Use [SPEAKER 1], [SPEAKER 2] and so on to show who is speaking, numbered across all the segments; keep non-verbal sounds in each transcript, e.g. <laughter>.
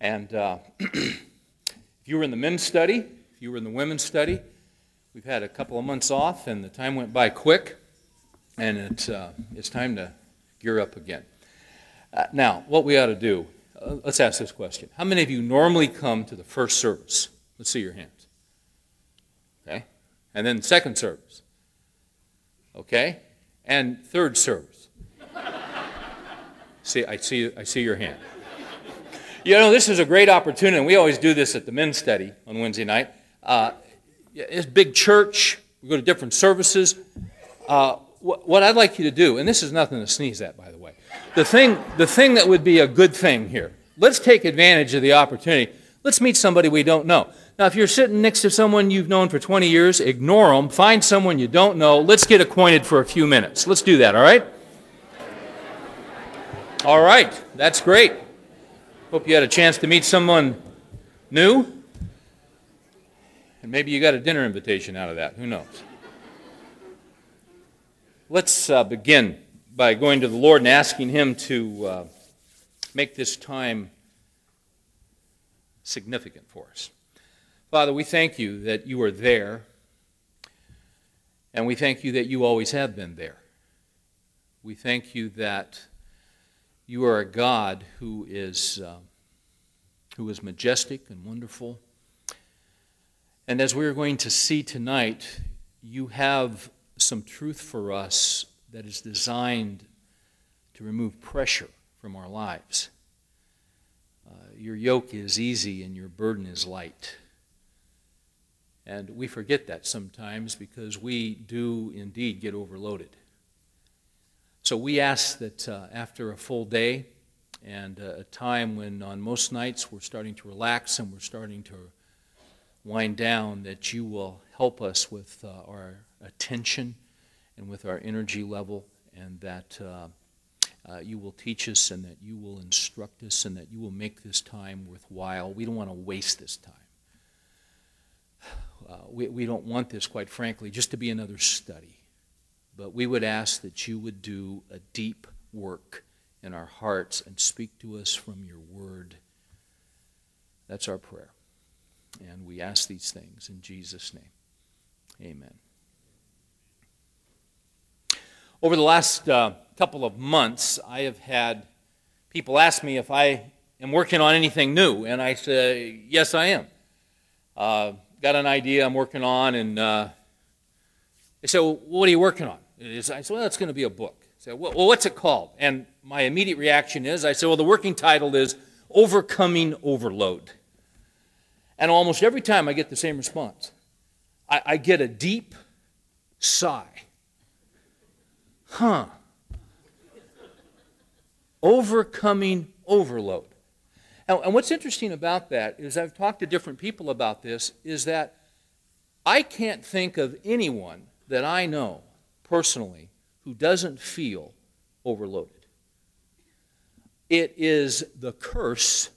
[SPEAKER 1] And uh, <clears throat> if you were in the men's study, if you were in the women's study, we've had a couple of months off, and the time went by quick, and it's, uh, it's time to gear up again. Uh, now, what we ought to do, uh, let's ask this question. How many of you normally come to the first service? Let's see your hands. Okay? And then second service. Okay? And third service. <laughs> see, I see, I see your hand. You know, this is a great opportunity, and we always do this at the men's study on Wednesday night. Uh, it's big church. We go to different services. Uh, what, what I'd like you to do, and this is nothing to sneeze at, by the way, the thing, the thing that would be a good thing here, let's take advantage of the opportunity. Let's meet somebody we don't know. Now, if you're sitting next to someone you've known for 20 years, ignore them. Find someone you don't know. Let's get acquainted for a few minutes. Let's do that, all right? All right, that's great. Hope you had a chance to meet someone new. And maybe you got a dinner invitation out of that. Who knows? Let's uh, begin by going to the Lord and asking Him to uh, make this time significant for us. Father, we thank you that you are there, and we thank you that you always have been there. We thank you that you are a God who is, uh, who is majestic and wonderful. And as we're going to see tonight, you have some truth for us that is designed to remove pressure from our lives. Uh, your yoke is easy and your burden is light. And we forget that sometimes because we do indeed get overloaded. So we ask that uh, after a full day and uh, a time when on most nights we're starting to relax and we're starting to wind down, that you will help us with uh, our attention and with our energy level, and that uh, uh, you will teach us and that you will instruct us and that you will make this time worthwhile. We don't want to waste this time. Uh, we, we don't want this, quite frankly, just to be another study. But we would ask that you would do a deep work in our hearts and speak to us from your word. That's our prayer. And we ask these things in Jesus' name. Amen. Over the last uh, couple of months, I have had people ask me if I am working on anything new, and I say, yes, I am. Uh, got an idea I'm working on, and uh, they say, well, what are you working on? I said, well, it's going to be a book. I said, well, what's it called? And my immediate reaction is, I said, well, the working title is Overcoming Overload. And almost every time I get the same response. I, I get a deep sigh. Huh. Overcoming overload. And, and what's interesting about that is I've talked to different people about this, is that I can't think of anyone that I know personally who doesn't feel overloaded. It is the curse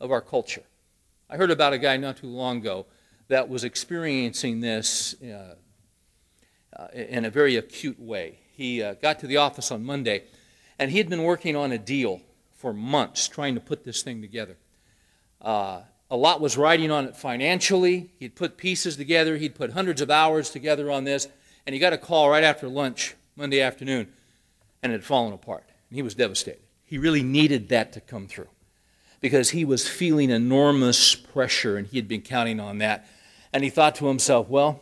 [SPEAKER 1] of our culture. I heard about a guy not too long ago that was experiencing this uh, uh, in a very acute way. He uh, got to the office on Monday, and he had been working on a deal for months trying to put this thing together. Uh, a lot was riding on it financially. He'd put pieces together, he'd put hundreds of hours together on this, and he got a call right after lunch Monday afternoon, and it had fallen apart. And he was devastated. He really needed that to come through because he was feeling enormous pressure, and he had been counting on that. And he thought to himself, well,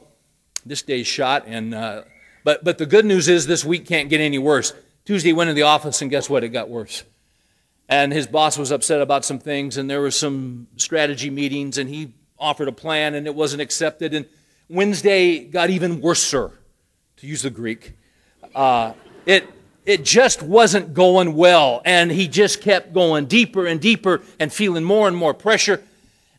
[SPEAKER 1] this day's shot, and uh, but but the good news is this week can't get any worse. Tuesday went in the office, and guess what? It got worse. And his boss was upset about some things, and there were some strategy meetings, and he offered a plan, and it wasn't accepted. And Wednesday got even worse, sir to use the Greek. Uh, it, it just wasn't going well, and he just kept going deeper and deeper and feeling more and more pressure.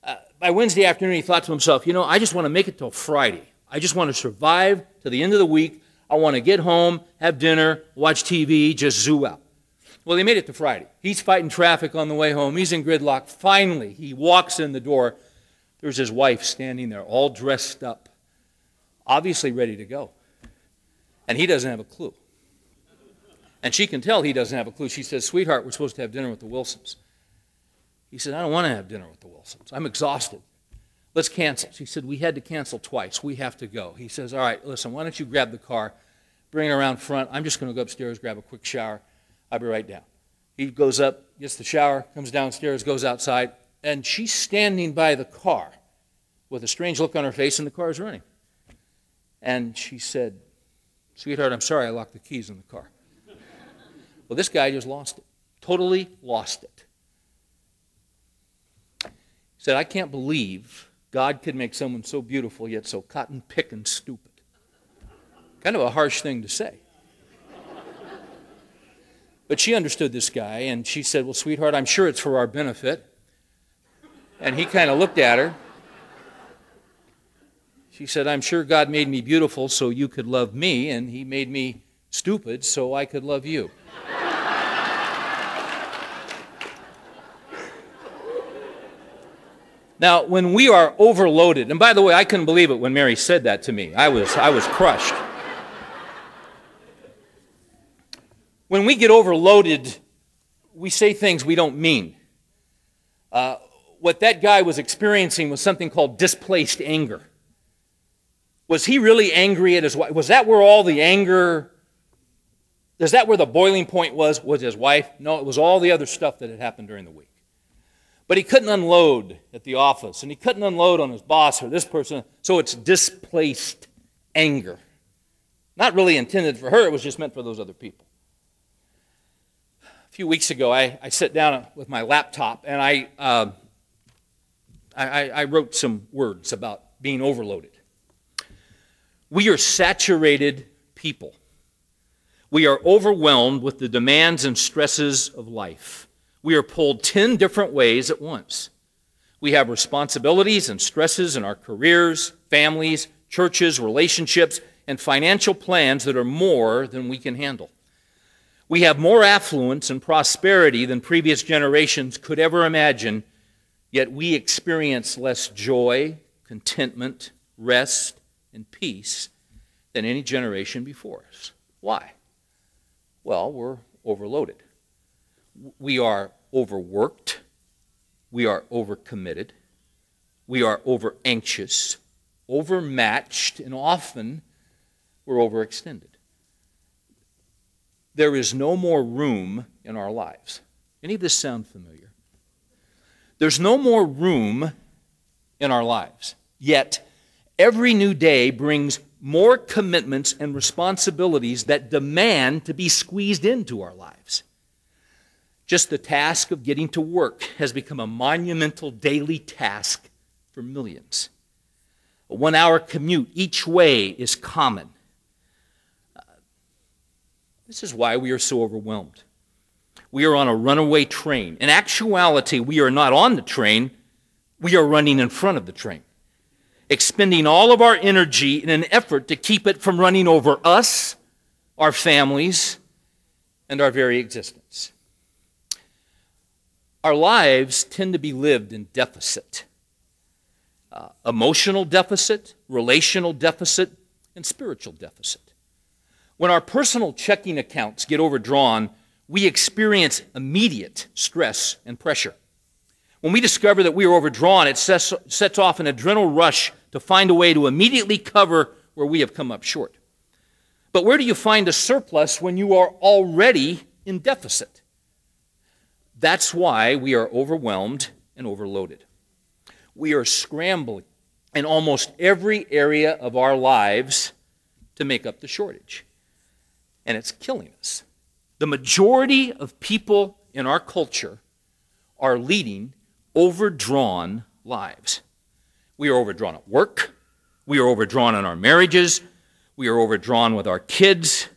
[SPEAKER 1] Uh, by Wednesday afternoon, he thought to himself, you know, I just want to make it till Friday. I just want to survive to the end of the week. I want to get home, have dinner, watch TV, just zoo out. Well, he made it to Friday. He's fighting traffic on the way home. He's in gridlock. Finally, he walks in the door. There's his wife standing there, all dressed up, obviously ready to go. And he doesn't have a clue. And she can tell he doesn't have a clue. She says, Sweetheart, we're supposed to have dinner with the Wilsons. He said, I don't want to have dinner with the Wilsons. I'm exhausted. Let's cancel. She said, We had to cancel twice. We have to go. He says, All right, listen, why don't you grab the car, bring it around front. I'm just going to go upstairs, grab a quick shower. I'll be right down. He goes up, gets the shower, comes downstairs, goes outside, and she's standing by the car with a strange look on her face, and the car is running. And she said, Sweetheart, I'm sorry I locked the keys in the car. well, this guy just lost it, totally lost it. He said, I can't believe God could make someone so beautiful yet so cotton picking stupid. Kind of a harsh thing to say. But she understood this guy, and she said, Well, sweetheart, I'm sure it's for our benefit. And he kind of looked at her. She said, I'm sure God made me beautiful so you could love me, and He made me stupid so I could love you. now, when we are overloaded, and by the way, I couldn't believe it when Mary said that to me. I was, I was crushed. When we get overloaded, we say things we don't mean. Uh, what that guy was experiencing was something called displaced anger. Was he really angry at his wife? Was that where all the anger, is that where the boiling point was? Was his wife? No, it was all the other stuff that had happened during the week. But he couldn't unload at the office, and he couldn't unload on his boss or this person, so it's displaced anger. Not really intended for her, it was just meant for those other people a few weeks ago, I, I sat down with my laptop and I, uh, I, I wrote some words about being overloaded. We are saturated people. We are overwhelmed with the demands and stresses of life. We are pulled 10 different ways at once. We have responsibilities and stresses in our careers, families, churches, relationships, and financial plans that are more than we can handle. We have more affluence and prosperity than previous generations could ever imagine, yet we experience less joy, contentment, rest, and peace than any generation before us. Why? Well, we're overloaded. We are overworked. We are overcommitted. We are over anxious, overmatched, and often we're overextended there is no more room in our lives. Any of this sound familiar? There's no more room in our lives. Yet, every new day brings more commitments and responsibilities that demand to be squeezed into our lives. Just the task of getting to work has become a monumental daily task for millions. A one hour commute each way is common. Uh, this is why we are so overwhelmed. We are on a runaway train. In actuality, we are not on the train, we are running in front of the train, expending all of our energy in an effort to keep it from running over us, our families, and our very existence. Our lives tend to be lived in deficit uh, emotional deficit, relational deficit, and spiritual deficit. When our personal checking accounts get overdrawn, we experience immediate stress and pressure. When we discover that we are overdrawn, it sets, sets off an adrenal rush to find a way to immediately cover where we have come up short. But where do you find a surplus when you are already in deficit? That's why we are overwhelmed and overloaded. We are scrambling in almost every area of our lives to make up the shortage and it's killing us. The majority of people in our culture are leading overdrawn lives. We are overdrawn at work, we are overdrawn in our marriages, we are overdrawn with our kids.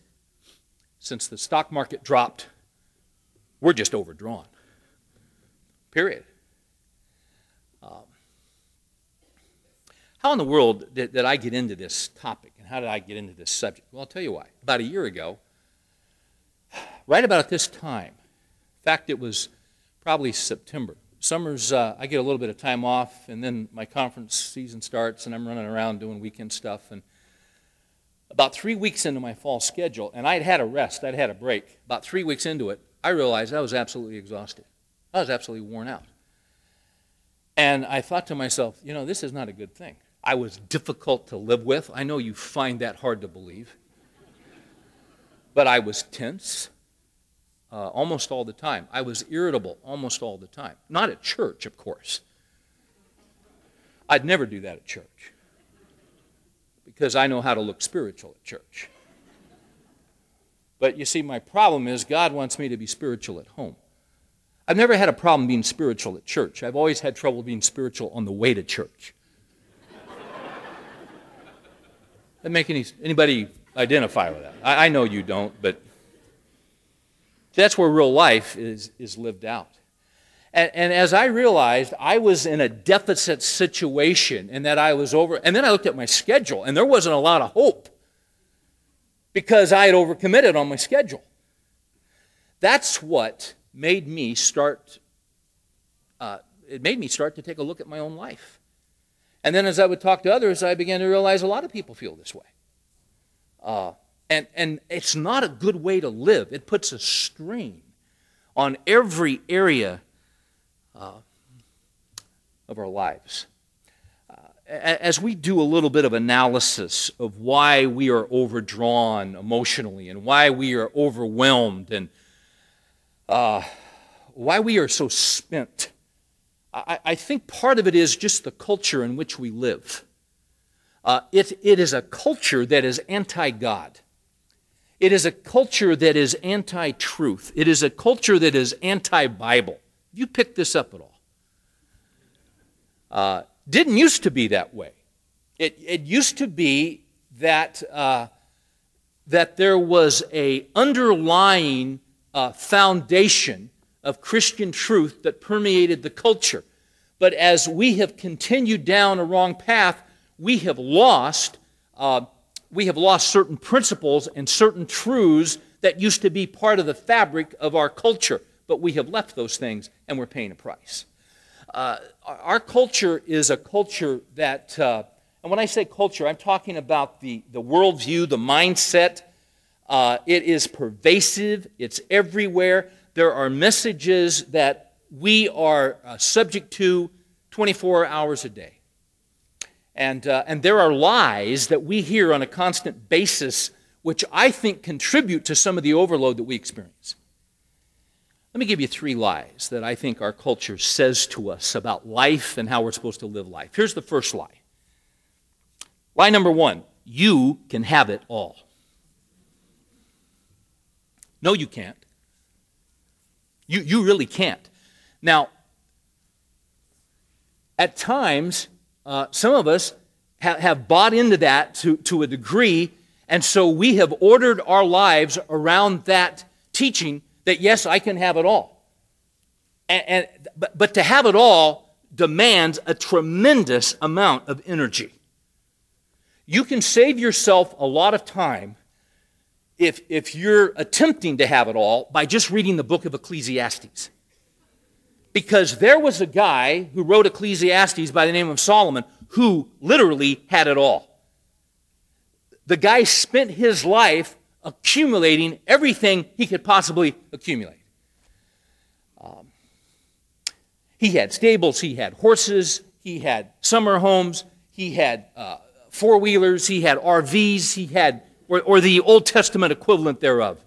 [SPEAKER 1] Since the stock market dropped, we're just overdrawn. Period. Um, how in the world did, did I get into this topic? And how did I get into this subject? Well, I'll tell you why. About a year ago, right about at this time, in fact, it was probably September. Summers, uh, I get a little bit of time off, and then my conference season starts, and I'm running around doing weekend stuff. And about three weeks into my fall schedule, and I'd had a rest, I'd had a break. About three weeks into it, I realized I was absolutely exhausted. I was absolutely worn out. And I thought to myself, you know, this is not a good thing. I was difficult to live with. I know you find that hard to believe. But I was tense uh, almost all the time. I was irritable almost all the time. Not at church, of course. I'd never do that at church because I know how to look spiritual at church. But you see, my problem is God wants me to be spiritual at home. I've never had a problem being spiritual at church. I've always had trouble being spiritual on the way to church. that make any, anybody identify with that? I, I know you don't, but that's where real life is, is lived out. And, and, as I realized, I was in a deficit situation and that I was over, and then I looked at my schedule, and there wasn't a lot of hope because I had overcommitted on my schedule. That's what made me start, uh, it made me start to take a look at my own life. And then as I would talk to others, I began to realize a lot of people feel this way. Uh, and, and it's not a good way to live. It puts a strain on every area uh, of our lives. Uh, as we do a little bit of analysis of why we are overdrawn emotionally and why we are overwhelmed and uh, why we are so spent, I, I, think part of it is just the culture in which we live. Uh, it, it is a culture that is anti God. It is a culture that is anti truth. It is a culture that is anti Bible. You picked this up at all? Uh, didn't used to be that way. It, it used to be that, uh, that there was a underlying uh, foundation of Christian truth that permeated the culture. But as we have continued down a wrong path, we have lost uh, we have lost certain principles and certain truths that used to be part of the fabric of our culture. But we have left those things and we're paying a price. Uh, our culture is a culture that, uh, and when I say culture, I'm talking about the, the worldview, the mindset, uh, it is pervasive, it's everywhere. There are messages that we are uh, subject to 24 hours a day. And, uh, and there are lies that we hear on a constant basis, which I think contribute to some of the overload that we experience. Let me give you three lies that I think our culture says to us about life and how we're supposed to live life. Here's the first lie Lie number one you can have it all. No, you can't. You, you really can't. Now, at times, uh, some of us ha- have bought into that to, to a degree, and so we have ordered our lives around that teaching that, yes, I can have it all. And, and but, but to have it all demands a tremendous amount of energy. You can save yourself a lot of time if, if you're attempting to have it all by just reading the book of Ecclesiastes. Because there was a guy who wrote Ecclesiastes by the name of Solomon who literally had it all. The guy spent his life accumulating everything he could possibly accumulate. Um, he had stables, he had horses, he had summer homes, he had uh, four wheelers, he had RVs, he had or, or the Old Testament equivalent thereof.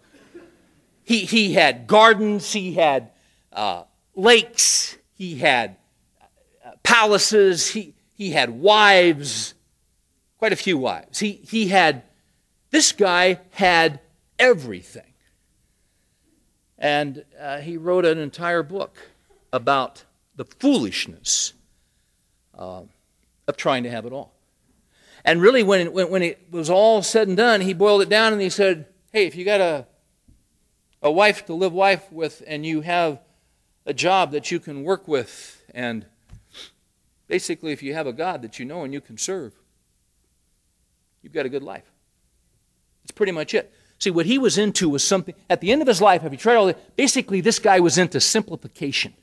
[SPEAKER 1] He, he had gardens, he had uh, lakes, he had uh, palaces, he, he had wives, quite a few wives. He, he had, this guy had everything. And uh, he wrote an entire book about the foolishness uh, of trying to have it all. And really, when, when, when it was all said and done, he boiled it down and he said, Hey, if you got a, a wife to live life with and you have a job that you can work with, and basically, if you have a God that you know and you can serve, you've got a good life. That's pretty much it. See, what he was into was something, at the end of his life, have you tried all that? Basically, this guy was into simplification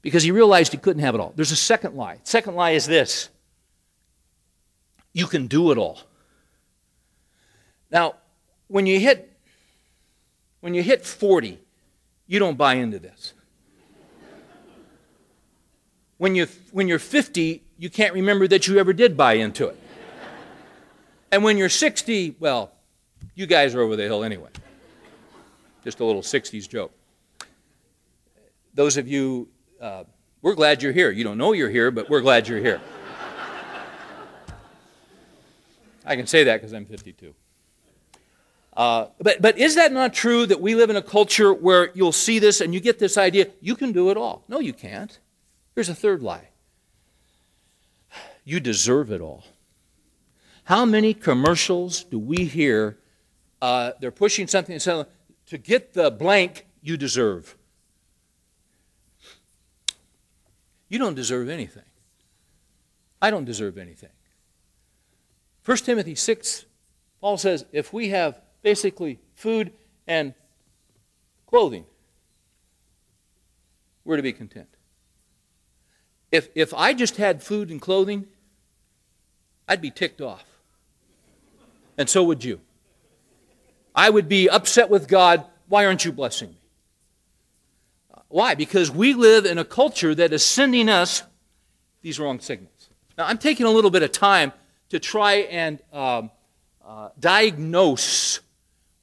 [SPEAKER 1] because he realized he couldn't have it all. There's a second lie. Second lie is this you can do it all. Now, when you hit when you hit 40, you don't buy into this. when, you, when you're 50, you can't remember that you ever did buy into it. and when you're 60, well, you guys are over the hill anyway. Just a little 60s joke. Those of you, uh, we're glad you're here. You don't know you're here, but we're glad you're here. I can say that because I'm 52. Uh, but, but is that not true that we live in a culture where you'll see this and you get this idea, you can do it all? No, you can't. Here's a third lie you deserve it all. How many commercials do we hear? Uh, they're pushing something and saying, to get the blank you deserve. You don't deserve anything. I don't deserve anything. 1 Timothy 6, Paul says, if we have basically food and clothing, we're to be content. If, if I just had food and clothing, I'd be ticked off. And so would you. I would be upset with God. Why aren't you blessing me? Why? Because we live in a culture that is sending us these wrong signals. Now, I'm taking a little bit of time to try and um, uh, diagnose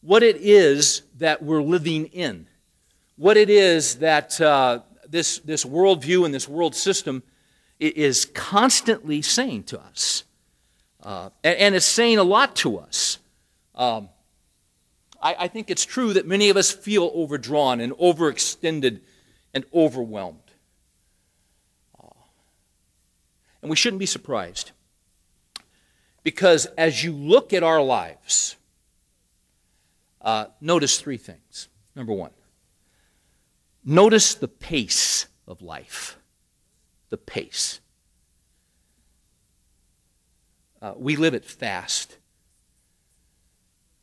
[SPEAKER 1] what it is that we're living in, what it is that uh, this, this worldview and this world system is constantly saying to us. Uh, and, and, it's saying a lot to us. Um, I, I think it's true that many of us feel overdrawn and overextended and overwhelmed. Uh, and we shouldn't be surprised. Because as you look at our lives, uh, notice three things. Number one, Notice the pace of life. The pace. Uh, we live it fast.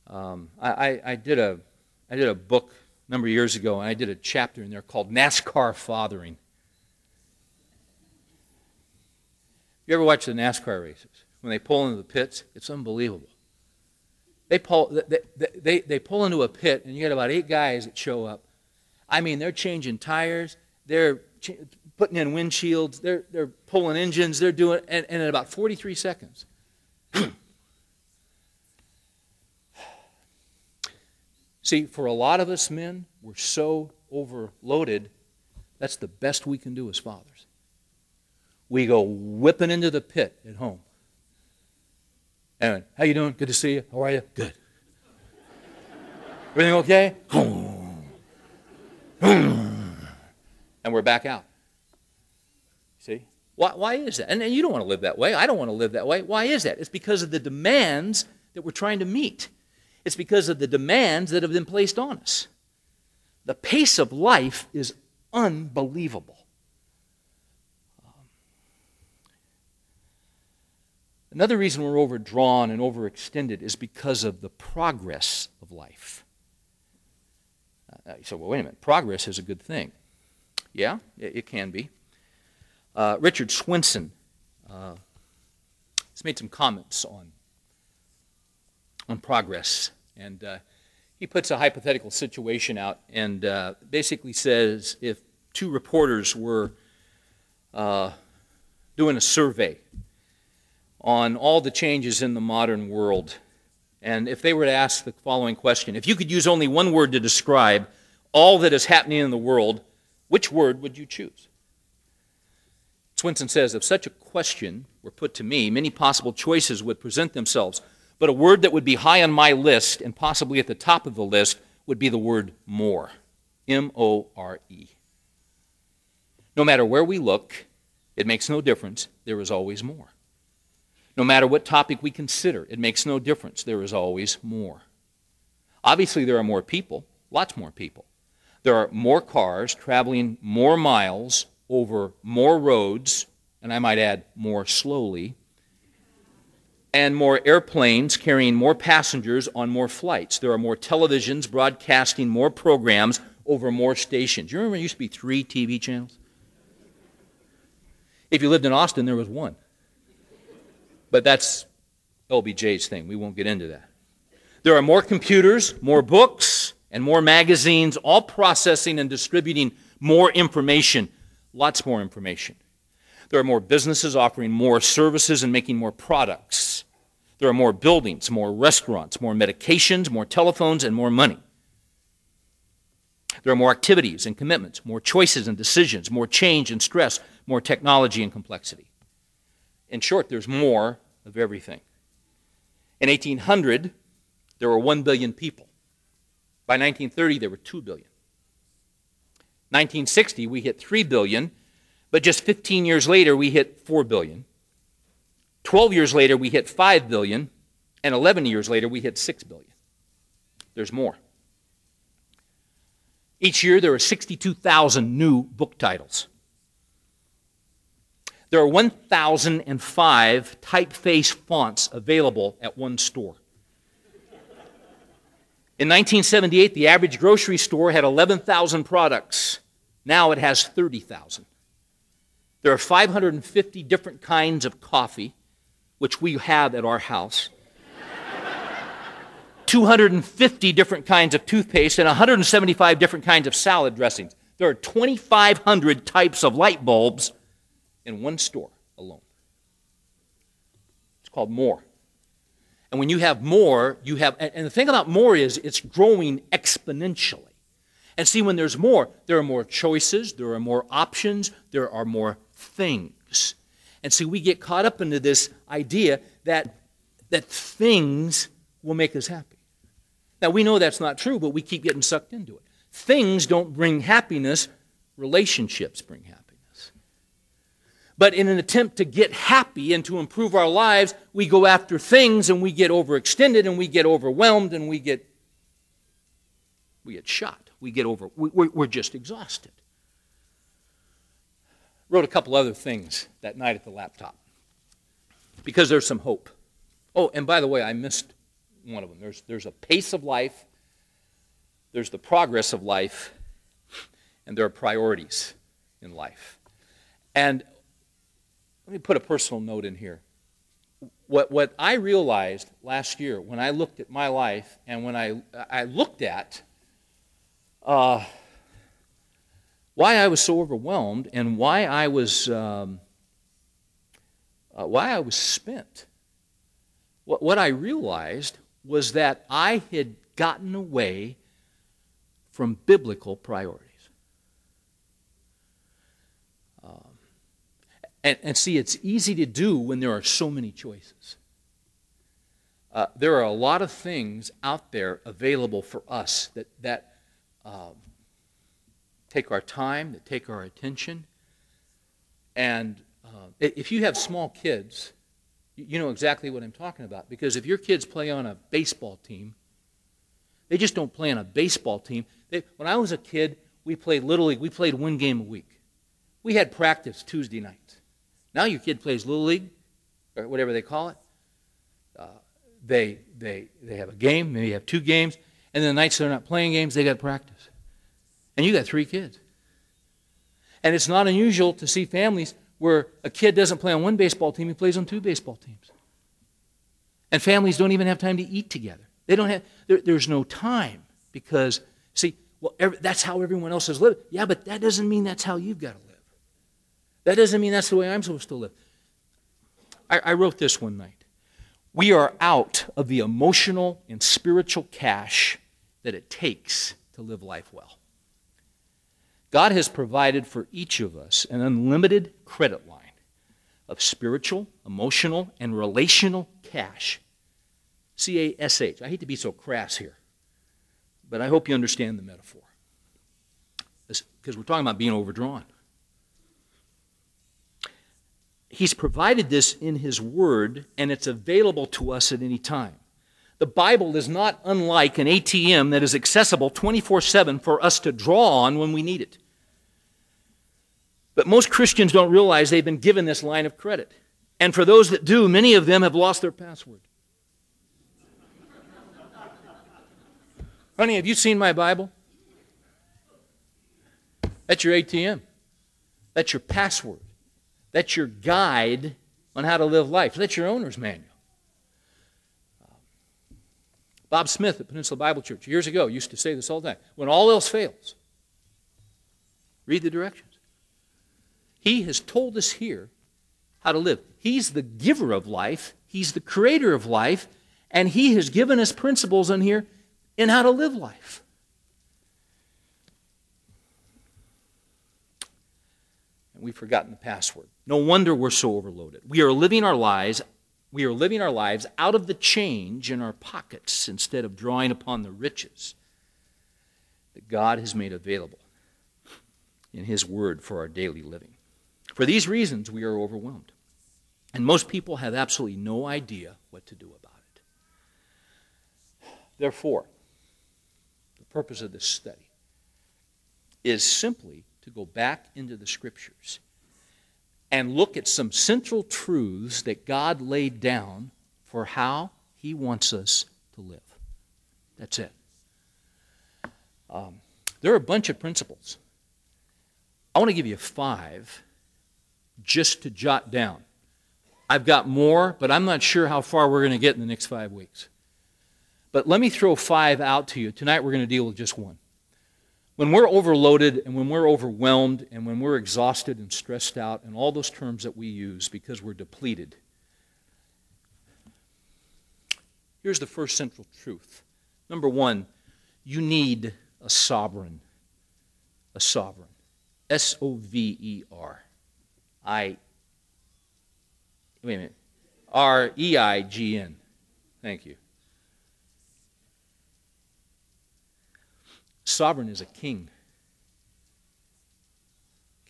[SPEAKER 1] Um, I, I, did a, I did a book a number of years ago, and I did a chapter in there called NASCAR Fathering. You ever watch the NASCAR races? When they pull into the pits, it's unbelievable. They pull, they, they, they pull into a pit, and you get about eight guys that show up I mean, they're changing tires, they're ch- putting in windshields, they're, they're pulling engines, they're doing, and, and in about 43 seconds. <clears throat> See, for a lot of us men, we're so overloaded, that's the best we can do as fathers. We go whipping into the pit at home. And how you doing? Good to see you. How are you? Good. Everything okay? <clears throat> and we're back out. See? Why, why is that? And, and you don't want to live that way. I don't want to live that way. Why is that? It's because of the demands that we're trying to meet. It's because of the demands that have been placed on us. The pace of life is unbelievable. Another reason we're overdrawn and overextended is because of the progress of life. Uh, you say, well, wait a minute, progress is a good thing. Yeah, it, it can be. Uh, Richard Swenson uh, has made some comments on, on progress, and uh, he puts a hypothetical situation out and uh, basically says if two reporters were uh, doing a survey on all the changes in the modern world and if they were to ask the following question, if you could use only one word to describe all that is happening in the world, which word would you choose? Swenson says, if such a question were put to me, many possible choices would present themselves. But a word that would be high on my list and possibly at the top of the list would be the word more. M O R E. No matter where we look, it makes no difference, there is always more. No matter what topic we consider, it makes no difference. There is always more. Obviously, there are more people, lots more people. There are more cars traveling more miles over more roads, and I might add, more slowly, and more airplanes carrying more passengers on more flights. There are more televisions broadcasting more programs over more stations. You remember there used to be three TV channels? If you lived in Austin, there was one. But that's LBJ's thing. We won't get into that. There are more computers, more books, and more magazines, all processing and distributing more information, lots more information. There are more businesses offering more services and making more products. There are more buildings, more restaurants, more medications, more telephones, and more money. There are more activities and commitments, more choices and decisions, more change and stress, more technology and complexity. In short, there's more of everything. In 1800, there were 1 billion people. By 1930, there were 2 billion. 1960, we hit 3 billion, but just 15 years later, we hit 4 billion. 12 years later, we hit 5 billion, and 11 years later, we hit 6 billion. There's more. Each year, there are 62,000 new book titles. There are 1,005 typeface fonts available at one store. In 1978, the average grocery store had 11,000 products. Now it has 30,000. There are 550 different kinds of coffee, which we have at our house. <laughs> 250 different kinds of toothpaste and 175 different kinds of salad dressings. There are 2,500 types of light bulbs in one store alone. It's called more. And when you have more, you have, and the thing about more is it's growing exponentially. And see, when there's more, there are more choices, there are more options, there are more things. And see, we get caught up into this idea that, that things will make us happy. Now, we know that's not true, but we keep getting sucked into it. Things don't bring happiness, relationships bring happiness. But in an attempt to get happy and to improve our lives, we go after things and we get overextended and we get overwhelmed and we get we get shot. We get over we, we're just exhausted. Wrote a couple other things that night at the laptop because there's some hope. Oh, and by the way, I missed one of them. There's, there's a pace of life, there's the progress of life, and there are priorities in life. And let me put a personal note in here. What, what I realized last year when I looked at my life and when I, I looked at uh, why I was so overwhelmed and why I was, um, uh, why I was spent, what, what I realized was that I had gotten away from biblical priorities. And, and see, it's easy to do when there are so many choices. Uh, there are a lot of things out there available for us that, that um, take our time, that take our attention. And uh, if you have small kids, you know exactly what I'm talking about. Because if your kids play on a baseball team, they just don't play on a baseball team. They, when I was a kid, we played Little League. We played one game a week. We had practice Tuesday nights. Now your kid plays Little League, or whatever they call it. Uh, they, they, they have a game, maybe have two games, and then the nights they're not playing games, they got practice. And you got three kids. And it's not unusual to see families where a kid doesn't play on one baseball team, he plays on two baseball teams. And families don't even have time to eat together. They don't have, there, there's no time because, see, well, every, that's how everyone else is living. Yeah, but that doesn't mean that's how you've got to live. That doesn't mean that's the way I'm supposed to live. I, I wrote this one night. We are out of the emotional and spiritual cash that it takes to live life well. God has provided for each of us an unlimited credit line of spiritual, emotional, and relational cash. C A S H. I hate to be so crass here, but I hope you understand the metaphor. Because we're talking about being overdrawn. He's provided this in His Word, and it's available to us at any time. The Bible is not unlike an ATM that is accessible 24 7 for us to draw on when we need it. But most Christians don't realize they've been given this line of credit. And for those that do, many of them have lost their password. Honey, have you seen my Bible? That's your ATM. That's your password. That's your guide on how to live life. That's your owner's manual. Uh, Bob Smith at Peninsula Bible Church years ago used to say this all the time when all else fails, read the directions. He has told us here how to live. He's the giver of life, He's the creator of life, and He has given us principles in here in how to live life. And we've forgotten the password. No wonder we're so overloaded. We are living our lives we are living our lives out of the change in our pockets instead of drawing upon the riches that God has made available in His Word for our daily living. For these reasons, we are overwhelmed. And most people have absolutely no idea what to do about it. Therefore, the purpose of this study is simply to go back into the Scriptures and look at some central truths that God laid down for how He wants us to live. That's it. Um, there are a bunch of principles. I want to give you five just to jot down. I've got more, but I'm not sure how far we're going to get in the next five weeks. But let me throw five out to you. Tonight we're going to deal with just one. When we're overloaded and when we're overwhelmed and when we're exhausted and stressed out, and all those terms that we use because we're depleted, here's the first central truth. Number one, you need a sovereign. A sovereign. S O V E R. I. Wait a minute. R E I G N. Thank you. Sovereign is a king.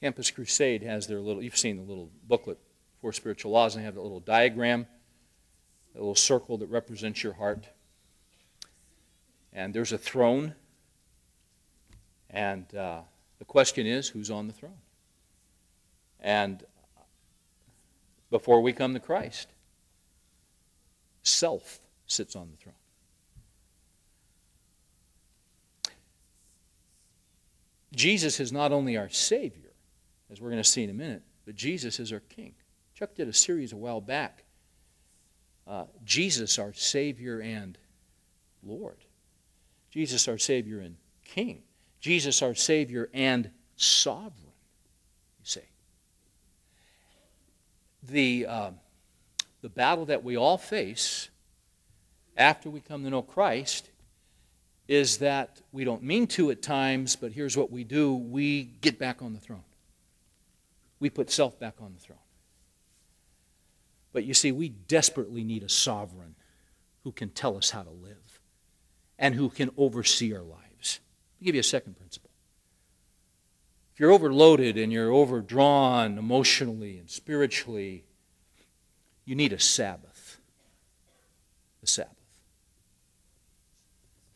[SPEAKER 1] Campus Crusade has their little, you've seen the little booklet four spiritual laws, and they have that little diagram, a little circle that represents your heart. And there's a throne. And uh, the question is who's on the throne? And before we come to Christ, self sits on the throne. Jesus is not only our Savior, as we're going to see in a minute, but Jesus is our King. Chuck did a series a while back. Uh, Jesus, our Savior and Lord. Jesus, our Savior and King. Jesus, our Savior and Sovereign, you see. The, uh, the battle that we all face after we come to know Christ is that we don't mean to at times, but here's what we do we get back on the throne. We put self back on the throne. But you see, we desperately need a sovereign who can tell us how to live and who can oversee our lives. I'll give you a second principle. If you're overloaded and you're overdrawn emotionally and spiritually, you need a Sabbath. A Sabbath.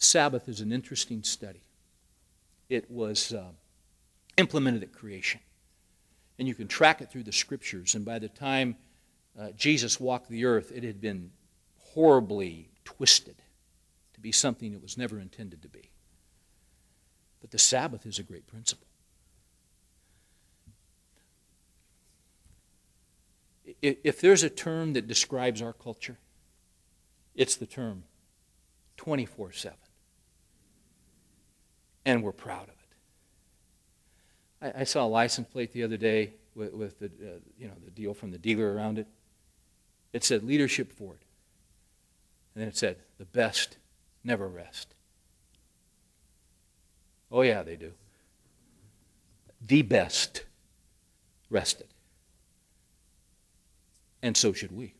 [SPEAKER 1] Sabbath is an interesting study. It was uh, implemented at creation. And you can track it through the scriptures. And by the time uh, Jesus walked the earth, it had been horribly twisted to be something it was never intended to be. But the Sabbath is a great principle. If there's a term that describes our culture, it's the term 24 7 and we're proud of it. I, I saw a license plate the other day with, with the, uh, you know, the deal from the dealer around it. It said Leadership Ford. And then it said, the best never rest. Oh, yeah, they do. The best rested. And so should we.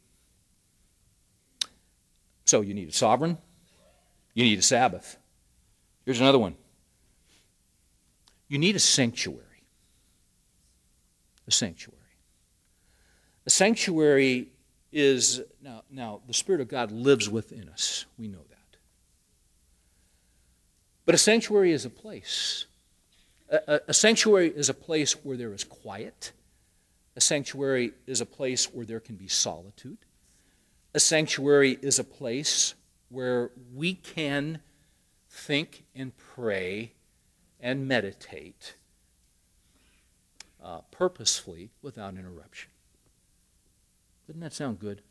[SPEAKER 1] So you need a sovereign, you need a Sabbath. Here's another one you need a sanctuary. A sanctuary. A sanctuary is, now, now the Spirit of God lives within us. We know that. But a sanctuary is a place. A, a, a sanctuary is a place where there is quiet. A sanctuary is a place where there can be solitude. A sanctuary is a place where we can think and pray and meditate uh, purposefully without interruption. Doesn't that sound good?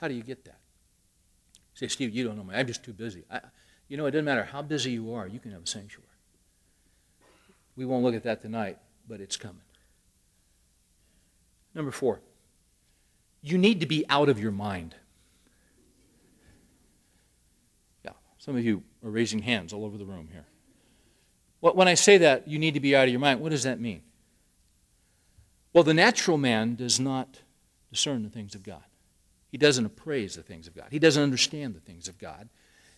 [SPEAKER 1] How do you get that? Say, Steve, you don't know me. I'm just too busy. I, you know, it doesn't matter how busy you are, you can have a sanctuary. We won't look at that tonight, but it's coming. Number four, you need to be out of your mind. Yeah, some of you are raising hands all over the room here. When I say that, you need to be out of your mind, what does that mean? Well, the natural man does not discern the things of God. He doesn't appraise the things of God. He doesn't understand the things of God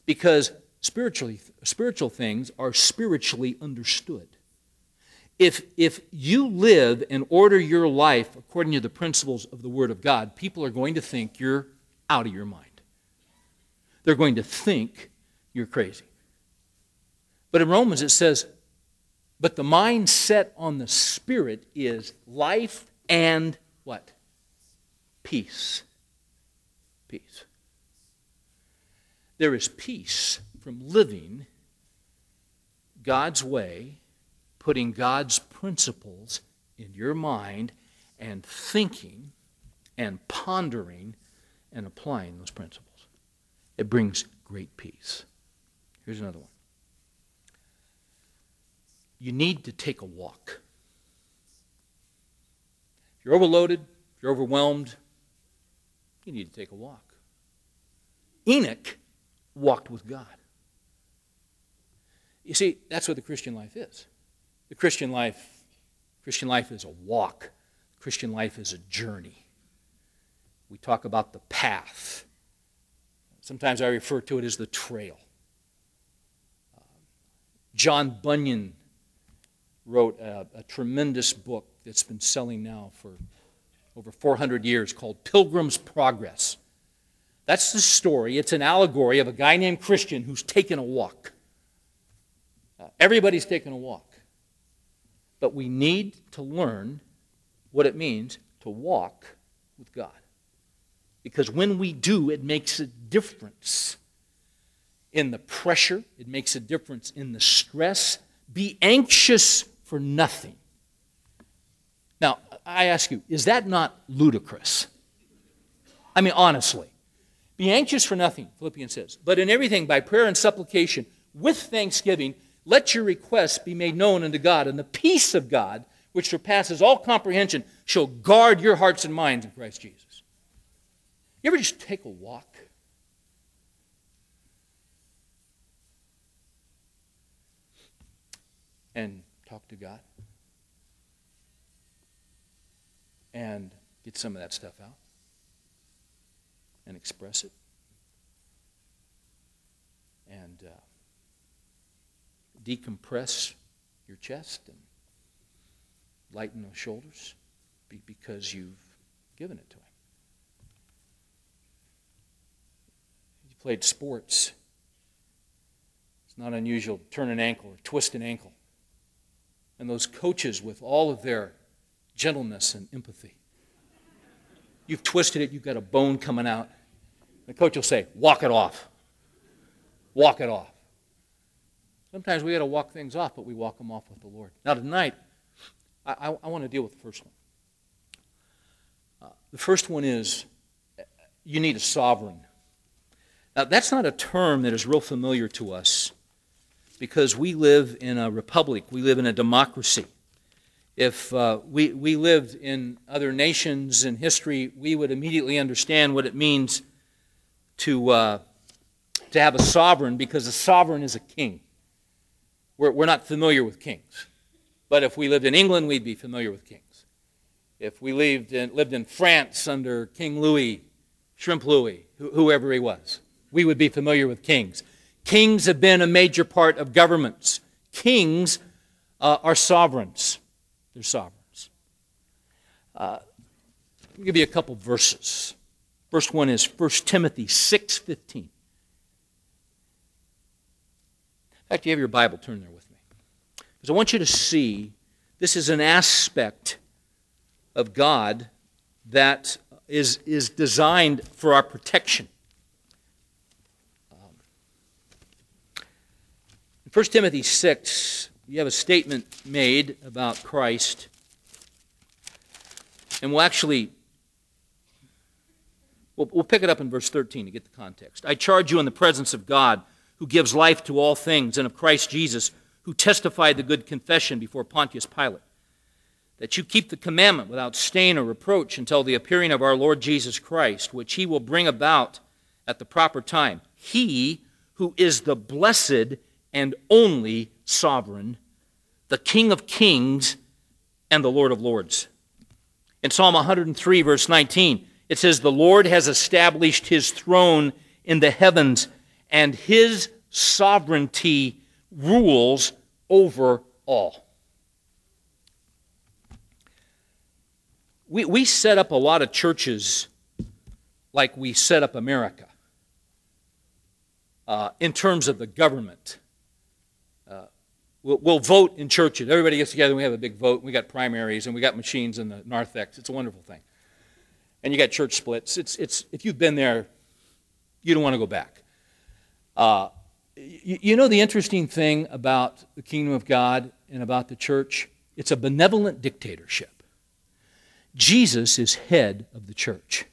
[SPEAKER 1] because spiritually, spiritual things are spiritually understood. If, if you live and order your life according to the principles of the Word of God, people are going to think you're out of your mind. They're going to think you're crazy. But in Romans it says, but the mind set on the Spirit is life and what? Peace. Peace. There is peace from living God's way putting God's principles in your mind and thinking and pondering and applying those principles. It brings great peace. Here's another one. You need to take a walk. If you're overloaded, if you're overwhelmed, you need to take a walk. Enoch walked with God. You see, that's what the Christian life is. The Christian life, Christian life is a walk. Christian life is a journey. We talk about the path. Sometimes I refer to it as the trail. John Bunyan wrote a, a, tremendous book that's been selling now for over 400 years called Pilgrim's Progress. That's the story. It's an allegory of a guy named Christian who's taken a walk. Uh, everybody's taken a walk. But we need to learn what it means to walk with God. Because when we do, it makes a difference in the pressure, it makes a difference in the stress. Be anxious for nothing. Now, I ask you, is that not ludicrous? I mean, honestly. Be anxious for nothing, Philippians says, but in everything by prayer and supplication with thanksgiving let your requests be made known unto God, and the peace of God, which surpasses all comprehension, shall guard your hearts and minds in Christ Jesus. You ever just take a walk? And talk to God? And get some of that stuff out? And express it? And. Uh, decompress your chest and lighten those shoulders because you've given it to Him. You played sports. It's not unusual to turn an ankle or twist an ankle. And those coaches, with all of their gentleness and empathy, you've twisted it, you've got a bone coming out. The coach will say, Walk it off. Walk it off. Sometimes we got to walk things off, but we walk them off with the Lord. Now, tonight, I, I, I want to deal with the first one. Uh, the first one is you need a sovereign. Now, that's not a term that is real familiar to us because we live in a republic, we live in a democracy. If uh, we, we lived in other nations in history, we would immediately understand what it means to, uh, to have a sovereign because a sovereign is a king. We're, we're not familiar with kings. But if we lived in England, we'd be familiar with kings. If we lived in, lived in France under King Louis, Shrimp Louis, whoever he was, we would be familiar with kings. Kings have been a major part of governments. Kings uh, are sovereigns. They're sovereigns. Uh, let me give you a couple verses. First one is 1 Timothy 6.15. In fact, you have your Bible, turn there with me. Because I want you to see this is an aspect of God that is, is designed for our protection. Um, in 1 Timothy 6, you have a statement made about Christ. And we'll actually we'll, we'll pick it up in verse 13 to get the context. I charge you in the presence of God who gives life to all things, and of Christ Jesus, who testified the good confession before Pontius Pilate, that you keep the commandment without stain or reproach until the appearing of our Lord Jesus Christ, which he will bring about at the proper time. He who is the blessed and only sovereign, the King of kings and the Lord of lords. In Psalm 103, verse 19, it says, The Lord has established his throne in the heavens, and his sovereignty rules over all. We, we set up a lot of churches like we set up America uh, in terms of the government. We'll, we'll, vote in churches. Everybody gets together and we have a big vote. We got primaries and we got machines in the narthex. It's a wonderful thing. And you got church splits. It's, it's, if you've been there, you don't want to go back. Uh, you, you know the interesting thing about the kingdom of God and about the church? It's a benevolent dictatorship. Jesus is head of the church.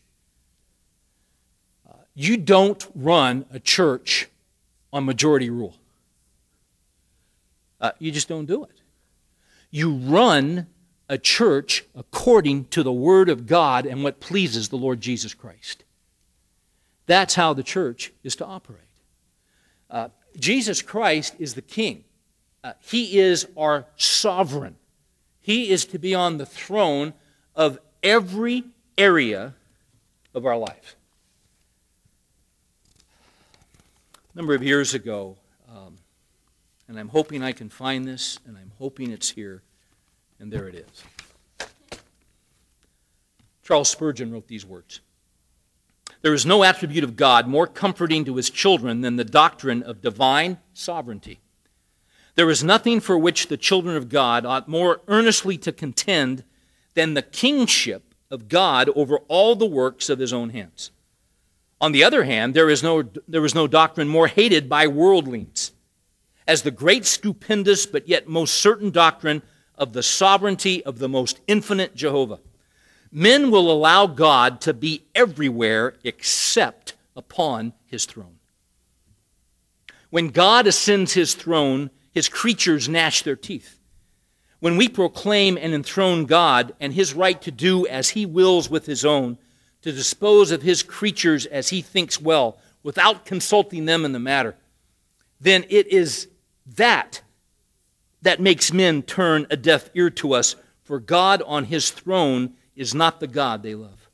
[SPEAKER 1] Uh, you don't run a church on majority rule. Uh, you just don't do it. You run a church according to the Word of God and what pleases the Lord Jesus Christ. That's how the church is to operate. Uh, Jesus Christ is the king, uh, he is our sovereign. He is to be on the throne of every area of our life. A number of years ago, and I'm hoping I can find this, and I'm hoping it's here, and there it is. Charles Spurgeon wrote these words. There is no attribute of God more comforting to his children than the doctrine of divine sovereignty. There is nothing for which the children of God ought more earnestly to contend than the kingship of God over all the works of his own hands. On the other hand, there is no, there is no doctrine more hated by worldlings as the great, stupendous, but yet most certain doctrine of the sovereignty of the most infinite Jehovah. Men will allow God to be everywhere except upon his throne. When God ascends his throne, his creatures gnash their teeth. When we proclaim and enthrone God and his right to do as he wills with his own, to dispose of his creatures as he thinks well, without consulting them in the matter, then it is that that makes men turn a deaf ear to us, for God on his throne is not the God they love.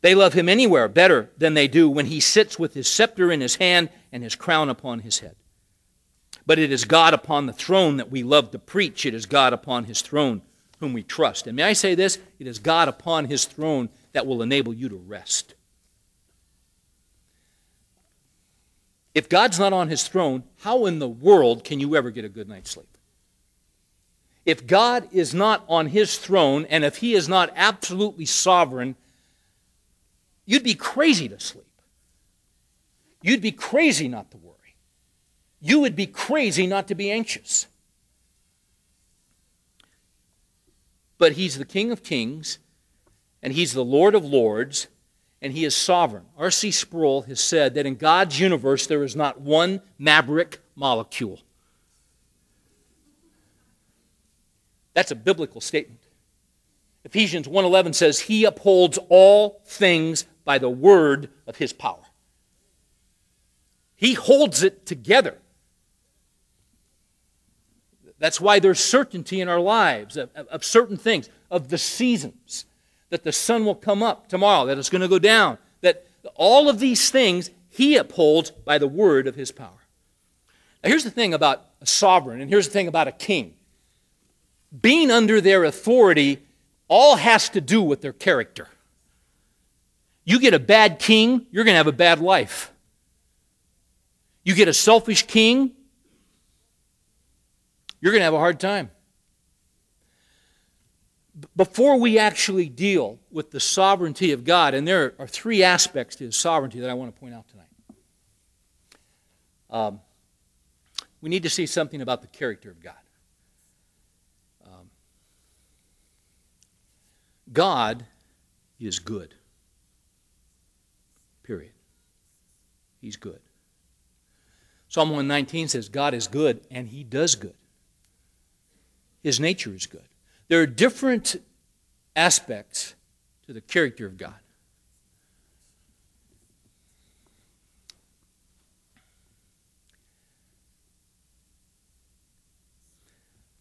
[SPEAKER 1] They love him anywhere better than they do when he sits with his scepter in his hand and his crown upon his head. But it is God upon the throne that we love to preach. It is God upon his throne whom we trust. And may I say this? It is God upon his throne that will enable you to rest. If God's not on his throne, how in the world can you ever get a good night's sleep? If God is not on his throne and if he is not absolutely sovereign, you'd be crazy to sleep. You'd be crazy not to worry. You would be crazy not to be anxious. But he's the King of Kings and he's the Lord of Lords and he is sovereign. R.C. Sproul has said that in God's universe there is not one maverick molecule. That's a biblical statement. Ephesians 1:11 says he upholds all things by the word of his power. He holds it together. That's why there's certainty in our lives of, of, of, certain things, of the seasons, that the sun will come up tomorrow, that it's going to go down, that all of these things he upholds by the word of his power. Now, here's the thing about a sovereign, and here's the thing about a king being under their authority all has to do with their character. You get a bad king, you're going to have a bad life. You get a selfish king, you're going to have a hard time. Before we actually deal with the sovereignty of God, and there are three aspects to his sovereignty that I want to point out tonight. Um, we need to see something about the character of God. God is good. Period. He's good. Psalm 119 says, God is good and he does good. His nature is good. There are different aspects to the character of God.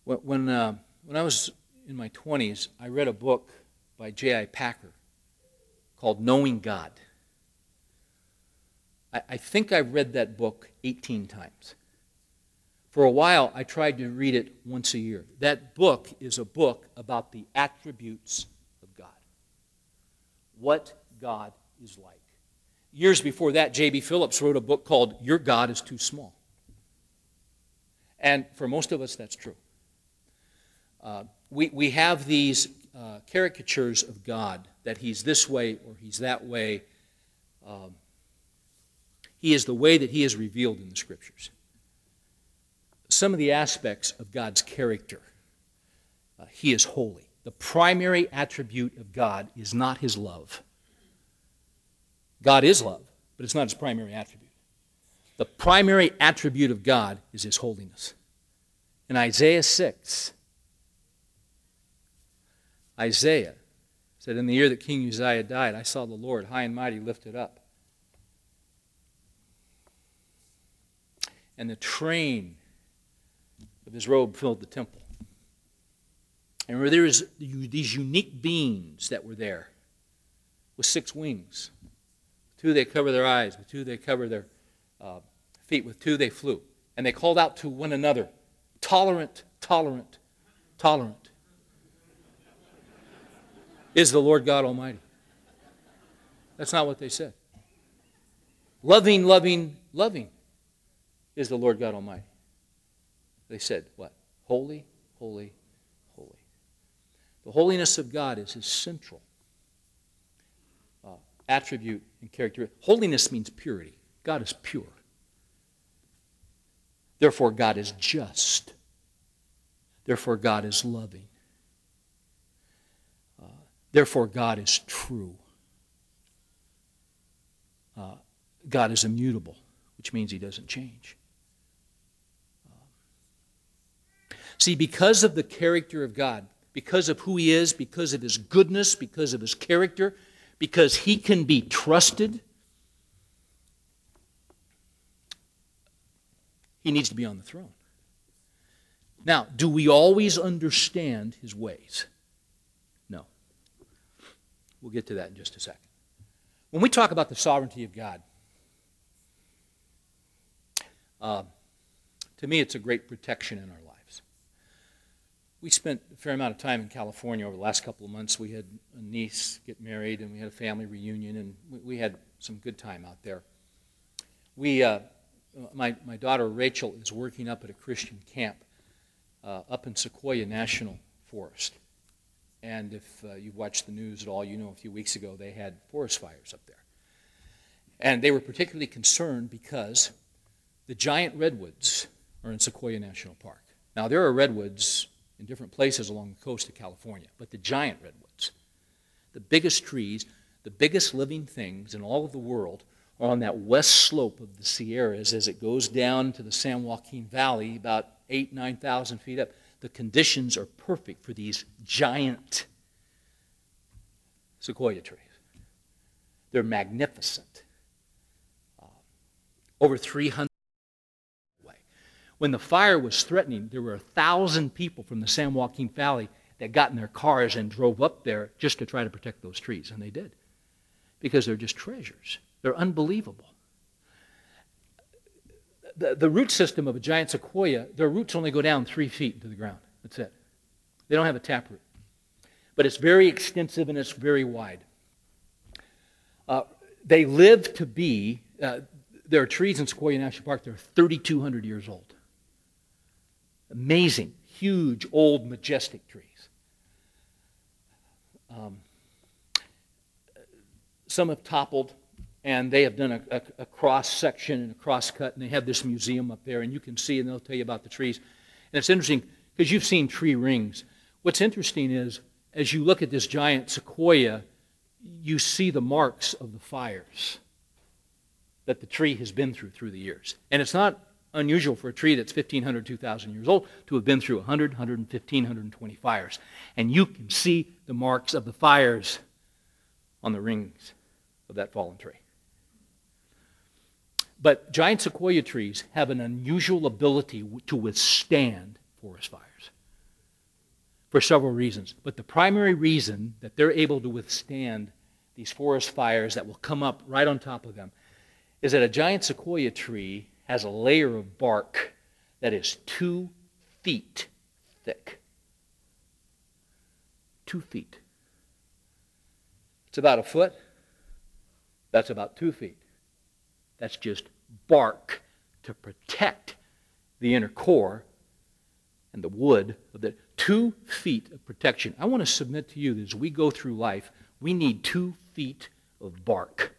[SPEAKER 1] When, uh, when I was in my 20s, I read a book by J.I. Packer called Knowing God. I, I think I read that book 18 times. For a while, I tried to read it once a year. That book is a book about the attributes of God, what God is like. Years before that, J.B. Phillips wrote a book called Your God is Too Small. And for most of us, that's true. Uh, we, we have these uh, caricatures of God that He's this way or He's that way. Um, he is the way that He is revealed in the Scriptures some of the aspects of God's character. Uh, he is holy. The primary attribute of God is not his love. God is love, but it's not his primary attribute. The primary attribute of God is his holiness. In Isaiah 6, Isaiah said, In the year that King Uzziah died, I saw the Lord high and mighty lifted up. And the train his robe filled the temple. And there was these unique beings that were there with six wings. With two they cover their eyes, with two they cover their uh, feet, with two they flew. And they called out to one another, tolerant, tolerant, tolerant is the Lord God Almighty. That's not what they said. Loving, loving, loving is the Lord God Almighty. They said, what? Holy, holy, holy. The holiness of God is his central uh, attribute and character. Holiness means purity. God is pure. Therefore, God is just. Therefore, God is loving. Uh, therefore, God is true. Uh, God is immutable, which means he doesn't change. See, because of the character of God, because of who He is, because of His goodness, because of His character, because He can be trusted, He needs to be on the throne. Now, do we always understand His ways? No. We'll get to that in just a second. When we talk about the sovereignty of God, uh, to me, it's a great protection in our life we spent a fair amount of time in California over the last couple of months. We had a niece get married, and we had a family reunion, and we, we had some good time out there. We, uh, my, my daughter Rachel is working up at a Christian camp uh, up in Sequoia National Forest. And if uh, you've watched the news at all, you know a few weeks ago they had forest fires up there. And they were particularly concerned because the giant redwoods are in Sequoia National Park. Now, there are redwoods in different places along the coast of California. But the giant redwoods, the biggest trees, the biggest living things in all of the world, are on that west slope of the Sierras as it goes down to the San Joaquin Valley, about eight, 9,000 feet up. The conditions are perfect for these giant sequoia trees. They're magnificent. Uh, over 300 when the fire was threatening, there were a thousand people from the San Joaquin Valley that got in their cars and drove up there just to try to protect those trees, and they did. Because they're just treasures. They're unbelievable. The, the root system of a giant sequoia, their roots only go down three feet into the ground. That's it. They don't have a taproot. But it's very extensive and it's very wide. Uh, they live to be, uh, there are trees in Sequoia National Park that are 3,200 years old. Amazing, huge, old, majestic trees. Um, some have toppled, and they have done a, a, a, cross section and a cross cut, and they have this museum up there, and you can see, and they'll tell you about the trees. And it's interesting because you've seen tree rings. What's interesting is, as you look at this giant sequoia, you see the marks of the fires that the tree has been through through the years. And it's not unusual for a tree that's 1,500, 2,000 years old to have been through 100, 115, 120 fires. And you can see the marks of the fires on the rings of that fallen tree. But giant sequoia trees have an unusual ability to withstand forest fires for several reasons. But the primary reason that they're able to withstand these forest fires that will come up right on top of them is that a giant sequoia tree has a layer of bark that is two feet thick. Two feet. It's about a foot. That's about two feet. That's just bark to protect the inner core and the wood of the two feet of protection. I want to submit to you that as we go through life, we need two feet of bark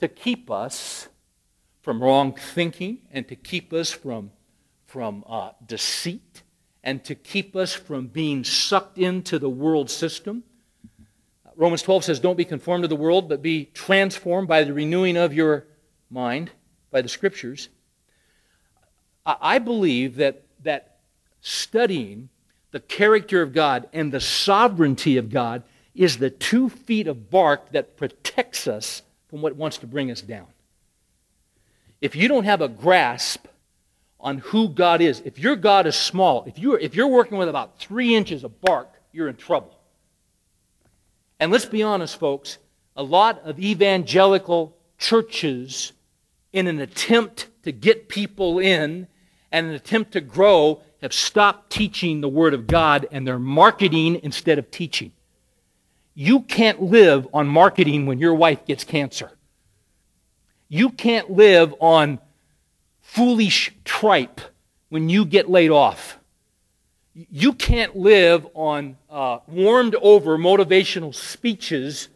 [SPEAKER 1] to keep us from wrong thinking and to keep us from, from uh, deceit and to keep us from being sucked into the world system. Romans 12 says, Don't be conformed to the world, but be transformed by the renewing of your mind, by the scriptures. I believe that, that studying the character of God and the sovereignty of God is the two feet of bark that protects us from what wants to bring us down. If you don't have a grasp on who God is, if your God is small, if you're, if you're working with about three inches of bark, you're in trouble. And let's be honest, folks, a lot of evangelical churches, in an attempt to get people in and an attempt to grow, have stopped teaching the Word of God and they're marketing instead of teaching. You can't live on marketing when your wife gets cancer. You can't live on foolish tripe when you get laid off. You can't live on uh, warmed over motivational speeches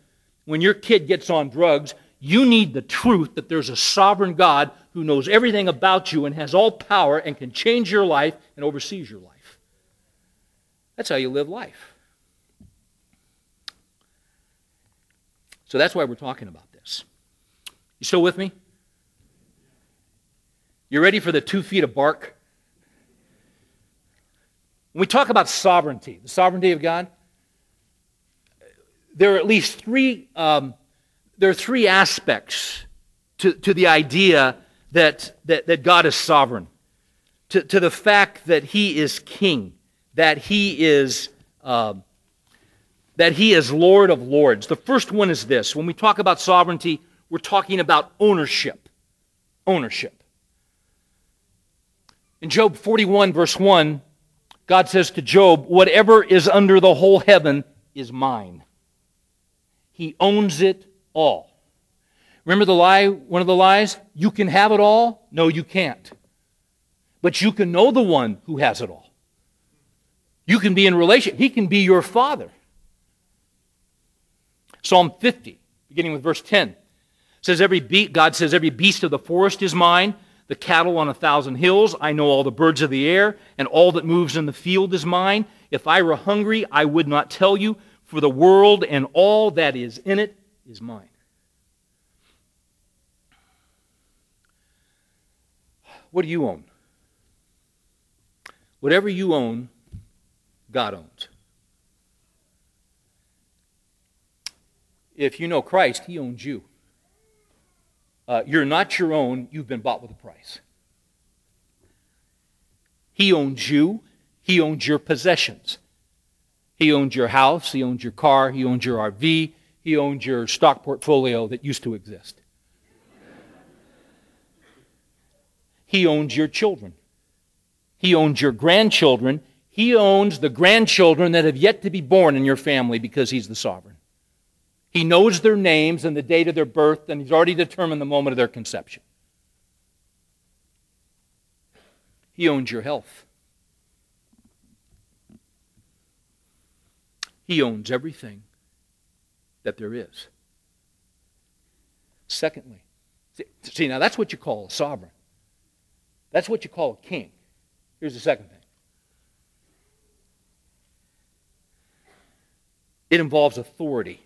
[SPEAKER 1] when your kid gets on drugs. You need the truth that there's a sovereign God who knows everything about you and has all power and can change your life and oversees your life. That's how you live life. So that's why we're talking about this. You still with me? You ready for the two feet of bark? When we talk about sovereignty, the sovereignty of God, there are at least three, um, there are three aspects to, to the idea that, that, that God is sovereign, to, to the fact that He is king, that He is uh, that he is Lord of Lords. The first one is this when we talk about sovereignty, we're talking about ownership. Ownership. In Job 41, verse 1, God says to Job, Whatever is under the whole heaven is mine. He owns it all. Remember the lie, one of the lies? You can have it all? No, you can't. But you can know the one who has it all. You can be in relation. He can be your father. Psalm 50, beginning with verse 10, says every be- God says every beast of the forest is mine, the cattle on a thousand hills. I know all the birds of the air, and all that moves in the field is mine. If I were hungry, I would not tell you, for the world and all that is in it is mine. What do you own? Whatever you own, God owns. If you know Christ, He owns you. Uh, you're not your own, you've been bought with a price. He owns you, He owns your possessions. He owns your house, He owns your car, He owns your RV, He owns your stock portfolio that used to exist. He owns your children. He owns your grandchildren. He owns the grandchildren that have yet to be born in your family because He's the sovereign. He knows their names and the date of their birth, and he's already determined the moment of their conception. He owns your health. He owns everything that there is. Secondly, see, now that's what you call a sovereign. That's what you call a king. Here's the second thing it involves authority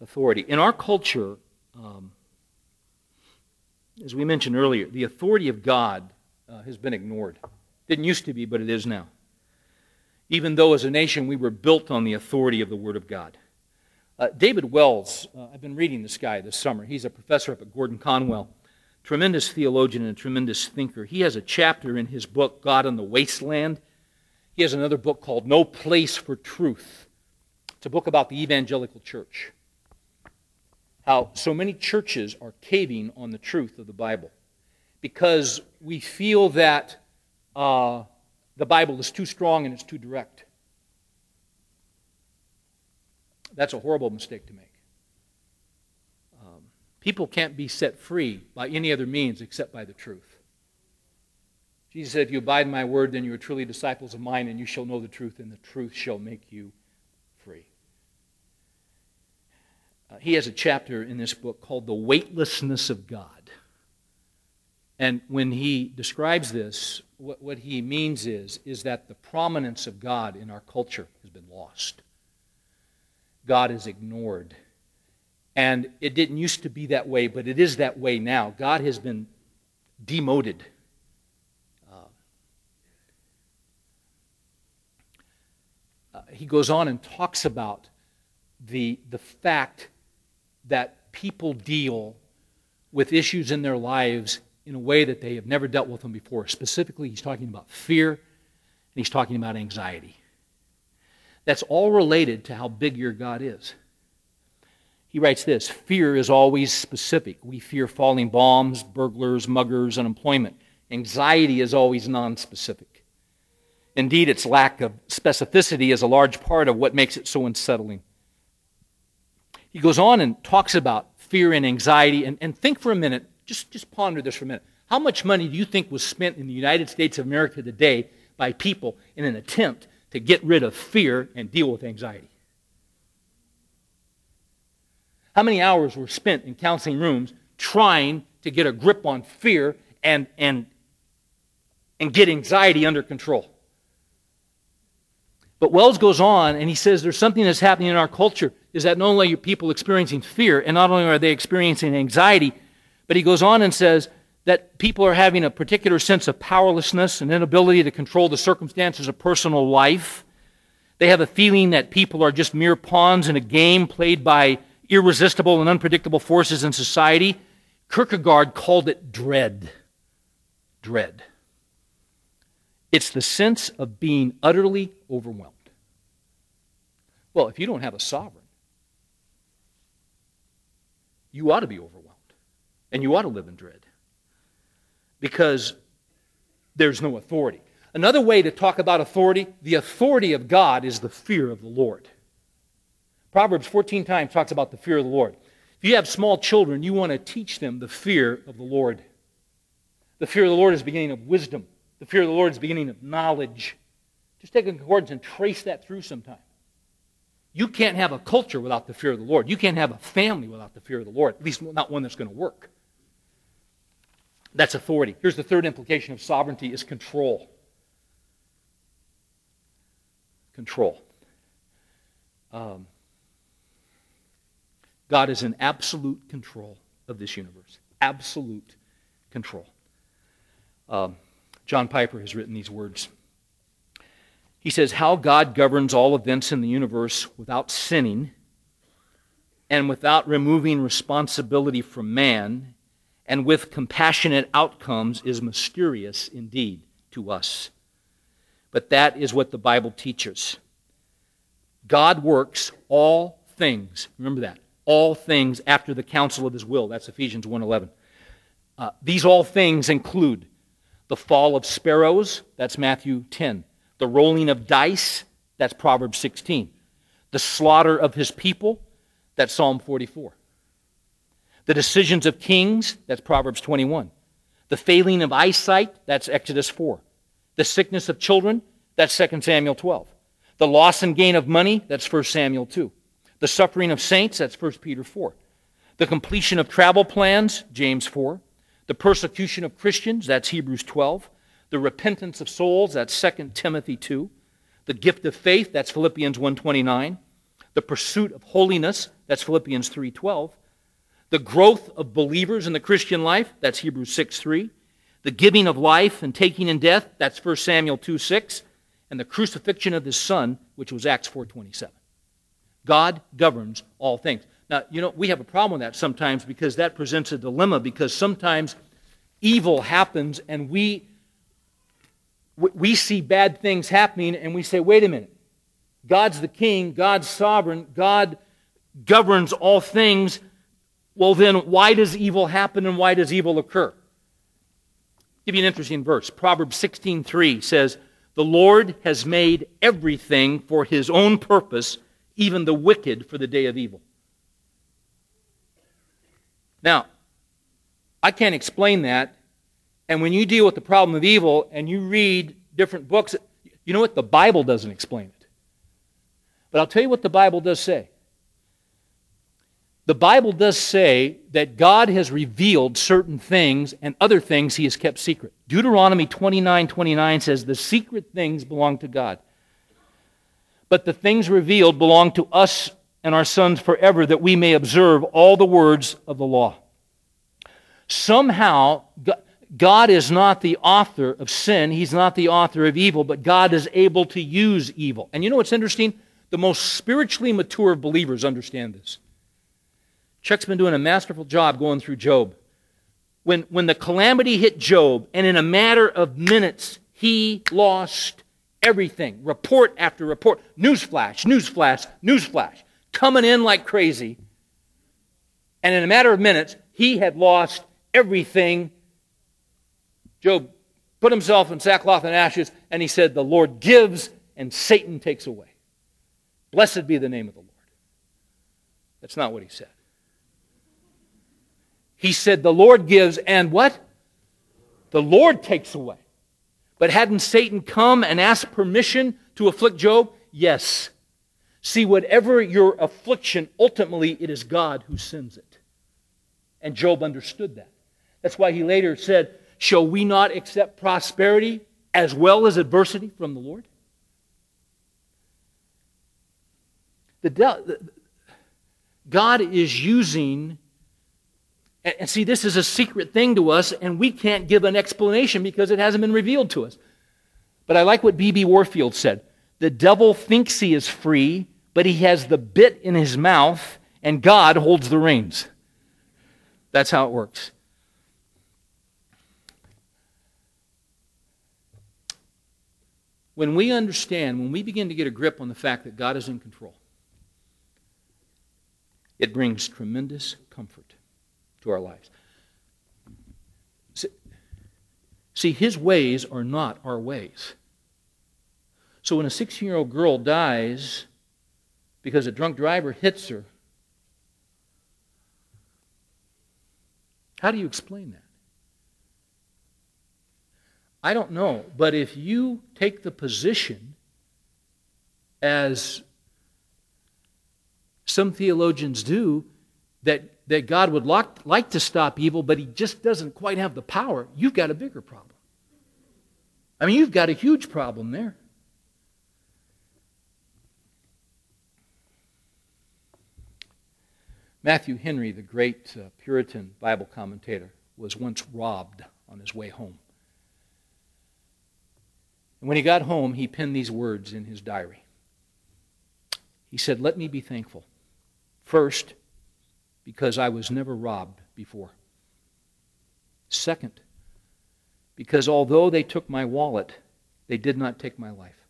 [SPEAKER 1] authority. In our culture, Um, as we mentioned earlier, the authority of God uh, has been ignored. Didn't used to be, but it is now. Even though as a nation we were built on the authority of the Word of God. Uh, David Wells, uh, I've been reading this guy this summer. He's a professor up at Gordon Conwell, tremendous theologian and tremendous thinker. He has a chapter in his book, God in the Wasteland. He has another book called No Place for Truth. It's a book about the evangelical church how so many churches are caving on the truth of the Bible because we feel that uh, the Bible is too strong and it's too direct. That's a horrible mistake to make. Um, people can't be set free by any other means except by the truth. Jesus said, If you abide in my word, then you are truly disciples of mine, and you shall know the truth, and the truth shall make you free. Uh, he has a chapter in this book called The Weightlessness of God. And when he describes this, what, what he means is, is that the prominence of God in our culture has been lost. God is ignored. And it didn't used to be that way, but it is that way now. God has been demoted. Uh, uh, he goes on and talks about the, the fact that people deal with issues in their lives in a way that they have never dealt with them before. Specifically, he's talking about fear and he's talking about anxiety. That's all related to how big your God is. He writes this Fear is always specific. We fear falling bombs, burglars, muggers, unemployment. Anxiety is always nonspecific. Indeed, its lack of specificity is a large part of what makes it so unsettling. He goes on and talks about fear and anxiety. And, and think for a minute, just, just ponder this for a minute. How much money do you think was spent in the United States of America today by people in an attempt to get rid of fear and deal with anxiety? How many hours were spent in counseling rooms trying to get a grip on fear and, and, and get anxiety under control? But Wells goes on and he says there's something that's happening in our culture is that not only are people experiencing fear and not only are they experiencing anxiety, but he goes on and says that people are having a particular sense of powerlessness and inability to control the circumstances of personal life. They have a feeling that people are just mere pawns in a game played by irresistible and unpredictable forces in society. Kierkegaard called it dread. Dread. It's the sense of being utterly overwhelmed. Well, if you don't have a sovereign, you ought to be overwhelmed. And you ought to live in dread. Because there's no authority. Another way to talk about authority the authority of God is the fear of the Lord. Proverbs 14 times talks about the fear of the Lord. If you have small children, you want to teach them the fear of the Lord. The fear of the Lord is the beginning of wisdom. The fear of the Lord is the beginning of knowledge. Just take a concordance and trace that through sometime. You can't have a culture without the fear of the Lord. You can't have a family without the fear of the Lord, at least not one that's going to work. That's authority. Here's the third implication of sovereignty is control. Control. Um, God is in absolute control of this universe. Absolute control. Um, John Piper has written these words. He says, How God governs all events in the universe without sinning and without removing responsibility from man and with compassionate outcomes is mysterious indeed to us. But that is what the Bible teaches. God works all things, remember that, all things after the counsel of his will. That's Ephesians 1.11. Uh, these all things include the fall of sparrows, that's Matthew 10. The rolling of dice, that's Proverbs 16. The slaughter of his people, that's Psalm 44. The decisions of kings, that's Proverbs 21. The failing of eyesight, that's Exodus 4. The sickness of children, that's 2 Samuel 12. The loss and gain of money, that's 1 Samuel 2. The suffering of saints, that's 1 Peter 4. The completion of travel plans, James 4. The persecution of Christians, that's Hebrews 12. The repentance of souls, that's 2 Timothy 2. The gift of faith, that's Philippians 1.29. The pursuit of holiness, that's Philippians 3.12. The growth of believers in the Christian life, that's Hebrews 6 3. The giving of life and taking in death, that's 1 Samuel 2 6. And the crucifixion of his son, which was Acts 4.27. God governs all things. Now, you know, we have a problem with that sometimes because that presents a dilemma because sometimes evil happens and we we see bad things happening and we say, wait a minute. God's the king, God's sovereign, God governs all things. Well, then, why does evil happen and why does evil occur? I'll give you an interesting verse. Proverbs 16:3 says, "The Lord has made everything for his own purpose, even the wicked for the day of evil." Now, I can't explain that. And when you deal with the problem of evil and you read different books, you know what? The Bible doesn't explain it. But I'll tell you what the Bible does say. The Bible does say that God has revealed certain things and other things he has kept secret. Deuteronomy 29 29 says, The secret things belong to God. But the things revealed belong to us and our sons forever, that we may observe all the words of the law. Somehow, God is not the author of sin, He's not the author of evil, but God is able to use evil. And you know what's interesting? The most spiritually mature believers understand this. Chuck's been doing a masterful job going through Job. When, when the calamity hit Job, and in a matter of minutes, he lost everything. Report after report. Newsflash, newsflash, newsflash coming in like crazy. And in a matter of minutes, he had lost everything. Job put himself in sackcloth and ashes, and he said, The Lord gives, and Satan takes away. Blessed be the name of the Lord. That's not what he said. He said, The Lord gives, and what? The Lord takes away. But hadn't Satan come and asked permission to afflict Job? Yes. See, whatever your affliction, ultimately it is God who sends it. And Job understood that. That's why he later said, Shall we not accept prosperity as well as adversity from the Lord? The, God is using, and see, this is a secret thing to us, and we can't give an explanation because it hasn't been revealed to us. But I like what B.B. Warfield said the devil thinks he is free, but he has the bit in his mouth, and God holds the reins. That's how it works. When we understand, when we begin to get a grip on the fact that God is in control, it brings tremendous comfort to our lives. See, his ways are not our ways. So when a 16 year old girl dies because a drunk driver hits her, how do you explain that? I don't know. But if you take the position, as some theologians do, that, that God would like, like to stop evil, but he just doesn't quite have the power, you've got a bigger problem. I mean, you've got a huge problem there. Matthew Henry, the great uh, Puritan Bible commentator, was once robbed on his way home. And when he got home, he penned these words in his diary. He said, Let me be thankful. First, because I was never robbed before. Second, because although they took my wallet, they did not take my life.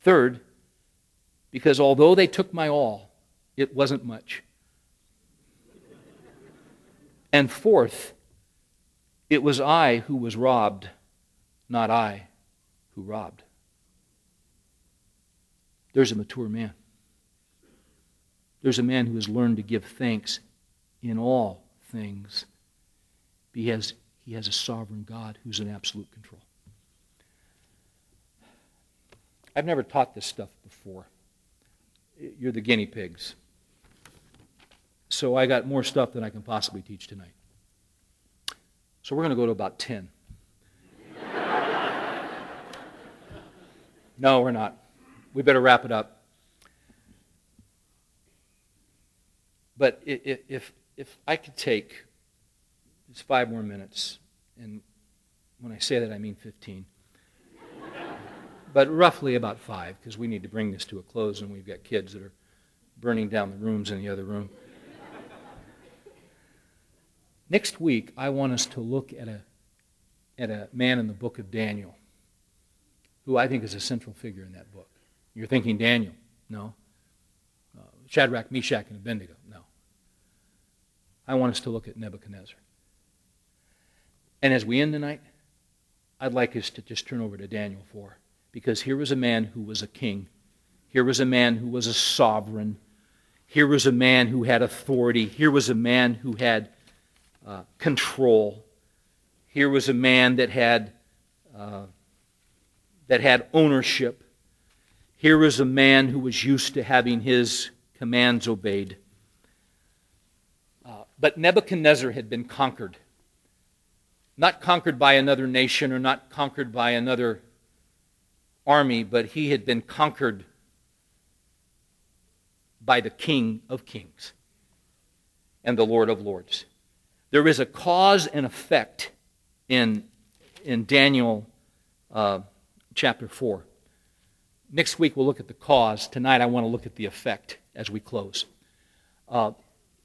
[SPEAKER 1] Third, because although they took my all, it wasn't much. And fourth, it was I who was robbed, not I who robbed. There's a mature man. There's a man who has learned to give thanks in all things. He has, he has a sovereign God who's in absolute control. I've never taught this stuff before. You're the guinea pigs. So I got more stuff than I can possibly teach tonight. So we're going to go to about 10. No, we're not. We better wrap it up. But if, if I could take just five more minutes, and when I say that, I mean 15, <laughs> but roughly about five, because we need to bring this to a close, and we've got kids that are burning down the rooms in the other room. Next week, I want us to look at a, at a man in the book of Daniel who I think is a central figure in that book. You're thinking Daniel. No. Uh, Shadrach, Meshach, and Abednego. No. I want us to look at Nebuchadnezzar. And as we end tonight, I'd like us to just turn over to Daniel 4. Because here was a man who was a king. Here was a man who was a sovereign. Here was a man who had authority. Here was a man who had uh, control. Here was a man that had, uh, that had ownership. Here was a man who was used to having his commands obeyed. Uh, but Nebuchadnezzar had been conquered. Not conquered by another nation or not conquered by another army, but he had been conquered by the King of Kings and the Lord of Lords. There is a cause and effect in, in Daniel uh, chapter 4. Next week we'll look at the cause. Tonight I want to look at the effect as we close. Uh,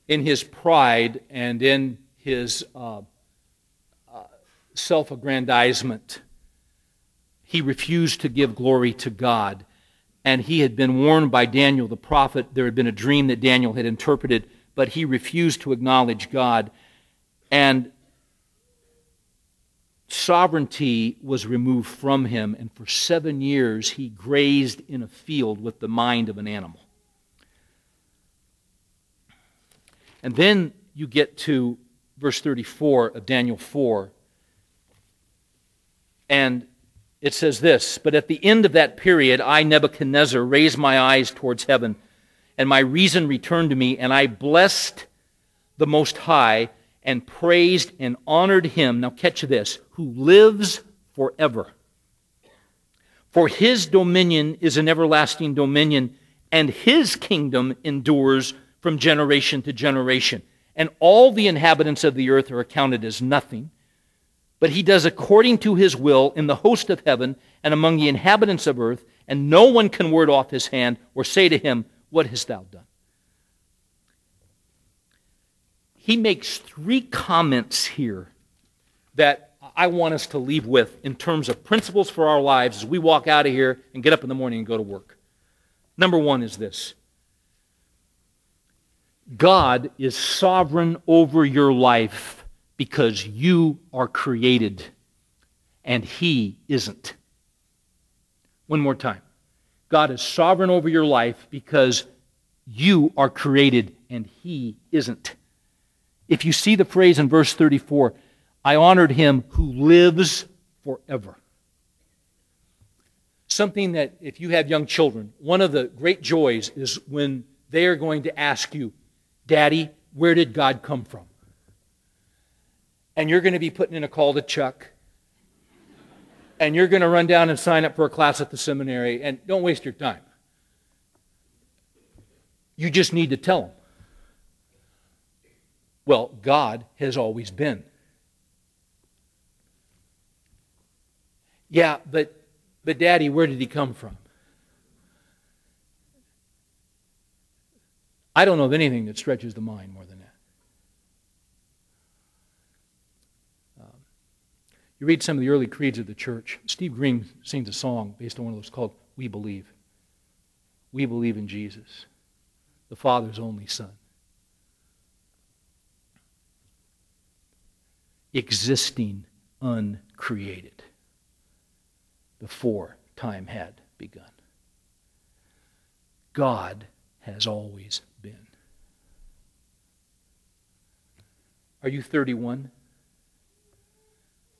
[SPEAKER 1] in his pride and in his uh, uh self aggrandizement, he refused to give glory to God. And he had been warned by Daniel the prophet. There had been a dream that Daniel had interpreted, but he refused to acknowledge God. And sovereignty was removed from him, and for seven years he grazed in a field with the mind of an animal. And then you get to verse 34 of Daniel 4, and it says this But at the end of that period, I, Nebuchadnezzar, raised my eyes towards heaven, and my reason returned to me, and I blessed the Most High and praised and honored him. Now, catch this who lives forever. For his dominion is an everlasting dominion, and his kingdom endures from generation to generation. And all the inhabitants of the earth are accounted as nothing. But he does according to his will in the host of heaven and among the inhabitants of earth, and no one can word off his hand or say to him, What hast thou done? he makes three comments here that I want us to leave with in terms of principles for our lives as we walk out of here and get up in the morning and go to work. Number one is this God is sovereign over your life because you are created and He isn't. One more time. God is sovereign over your life because you are created and He isn't. If you see the phrase in verse 34, I honored him who lives forever. Something that, if you have young children, one of the great joys is when they are going to ask you, Daddy, where did God come from? And you're going to be putting in a call to Chuck. And you're going to run down and sign up for a class at the seminary. And don't waste your time. You just need to tell them. Well, God has always been. Yeah, but but daddy, where did he come from? I don't know of anything that stretches the mind more than that. Um, you read some of the early creeds of the church. Steve Green sings a song based on one of those called We Believe. We believe in Jesus, the Father's only Son. existing uncreated before time had begun. God has always been. Are you 31?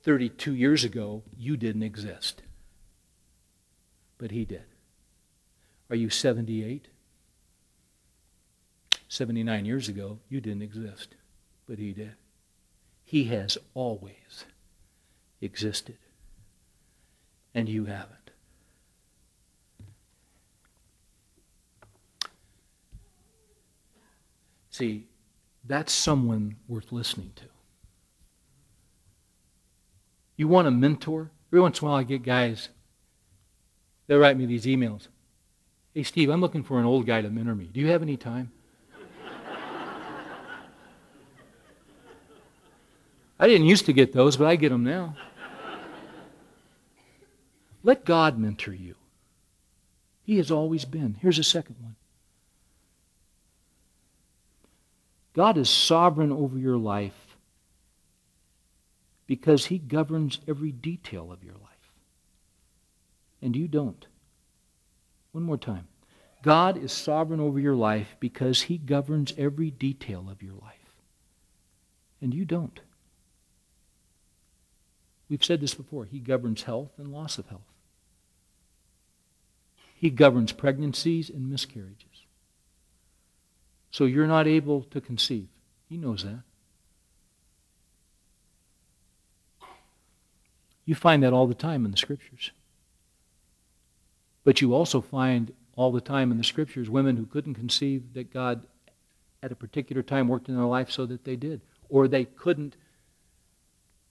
[SPEAKER 1] 32 years ago, you didn't exist. But He did. Are you 78? 79 years ago, you didn't exist. But He did. He has always existed, and you haven't. See, that's someone worth listening to. You want a mentor? Every once in a while, I get guys, they'll write me these emails. Hey, Steve, I'm looking for an old guy to mentor me. Do you have any time? <laughs> I didn't used to get those, but I get them now. Let God mentor you. He has always been. Here's a second one God is sovereign over your life because He governs every detail of your life. And you don't. One more time. God is sovereign over your life because He governs every detail of your life. And you don't. We've said this before. He governs health and loss of health. He governs pregnancies and miscarriages. So you're not able to conceive. He knows that. You find that all the time in the scriptures. But you also find all the time in the scriptures women who couldn't conceive that God at a particular time worked in their life so that they did. Or they couldn't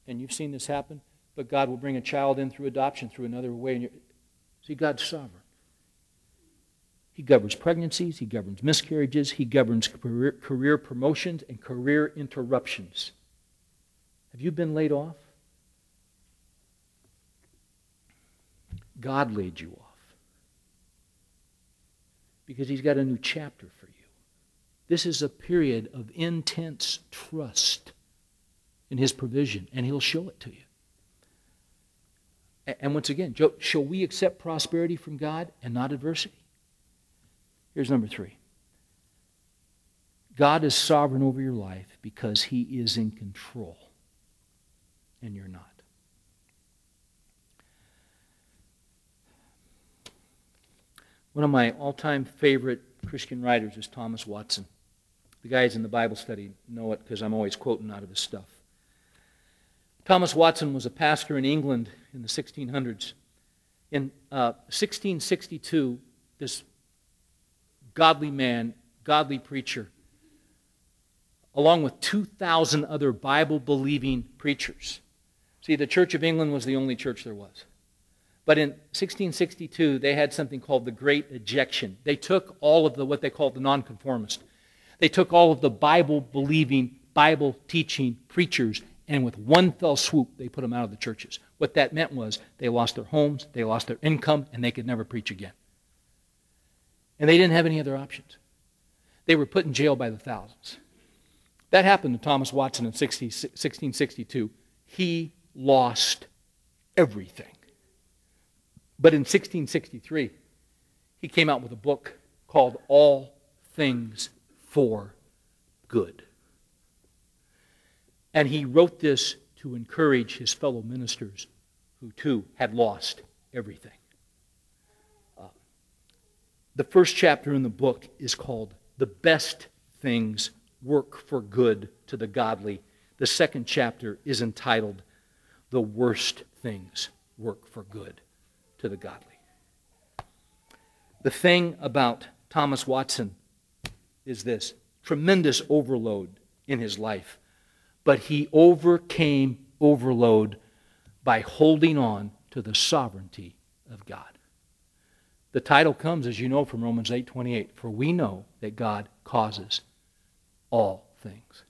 [SPEAKER 1] and you've seen this happen, but God will bring a child in through adoption through another way. See, God's sovereign. He governs pregnancies, He governs miscarriages, He governs career, career promotions and career interruptions. Have you been laid off? God laid you off because He's got a new chapter for you. This is a period of intense trust in His provision, and He'll show it to you. And once again, shall we accept prosperity from God and not adversity? Here's number three God is sovereign over your life because He is in control, and you're not. One of my all time favorite Christian writers is Thomas Watson. The guys in the Bible study know it because I'm always quoting out of his stuff. Thomas Watson was a pastor in England in the 1600s. In uh, 1662, this godly man, godly preacher, along with 2,000 other Bible believing preachers. See, the Church of England was the only church there was. But in 1662, they had something called the Great Ejection. They took all of the what they called the nonconformist. They took all of the Bible believing, Bible teaching preachers and with one fell swoop, they put them out of the churches. What that meant was they lost their homes, they lost their income, and they could never preach again. And they didn't have any other options. They were put in jail by the thousands. That happened to Thomas Watson in 60, 1662. He lost everything. But in 1663, he came out with a book called All Things for Good. And he wrote this to encourage his fellow ministers who too had lost everything. The first chapter in the book is called The Best Things Work for Good to the Godly. The second chapter is entitled The Worst Things Work for Good to the Godly. The thing about Thomas Watson is this tremendous overload in his life but he overcame overload by holding on to the sovereignty of God. The title comes, as you know, from Romans 8:28, for we know that God causes all things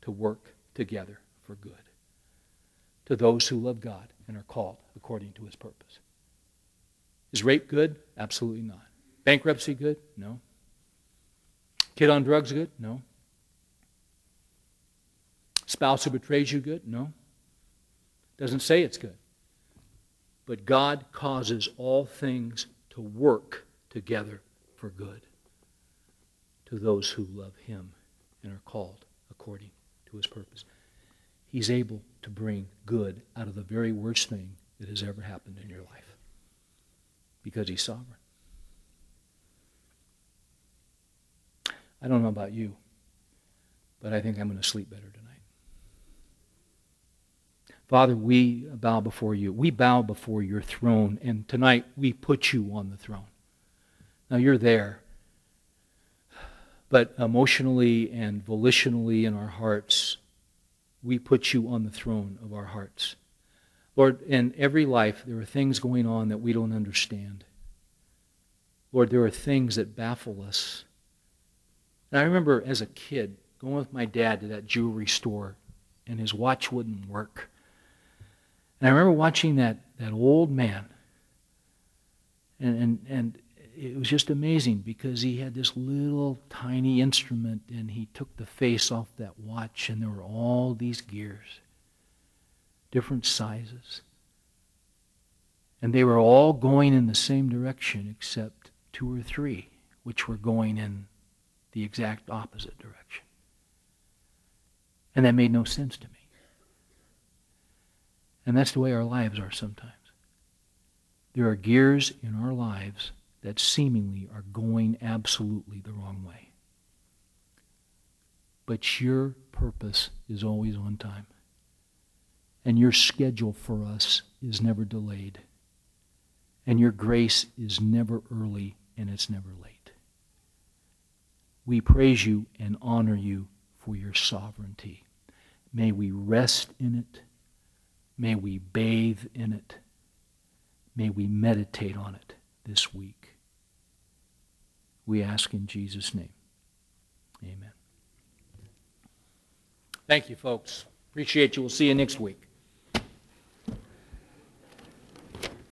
[SPEAKER 1] to work together for good to those who love God and are called according to his purpose. Is rape good? Absolutely not. Bankruptcy good? No. Kid on drugs good? No. Spouse who betrays you good? No. Doesn't say it's good. But God causes all things to work together for good to those who love Him and are called according to His purpose. He's able to bring good out of the very worst thing that has ever happened in your life because He's sovereign. I don't know about you, but I think I'm going to sleep better tonight. Father, we bow before you. We bow before your throne, and tonight we put you on the throne. Now you're there. but emotionally and volitionally in our hearts, we put you on the throne of our hearts. Lord, in every life, there are things going on that we don't understand. Lord, there are things that baffle us. And I remember as a kid going with my dad to that jewelry store, and his watch wouldn't work. And I remember watching that, that old man, and, and, and it was just amazing because he had this little tiny instrument and he took the face off that watch and there were all these gears, different sizes. And they were all going in the same direction except two or three, which were going in the exact opposite direction. And that made no sense to me. And that's the way our lives are sometimes. There are gears in our lives that seemingly are going absolutely the wrong way. But your purpose is always on time. And your schedule for us is never delayed. And your grace is never early and it's never late. We praise you and honor you for your sovereignty. May we rest in it. May we bathe in it. May we meditate on it this week. We ask in Jesus' name. Amen. Thank you, folks. Appreciate you. We'll see you next week.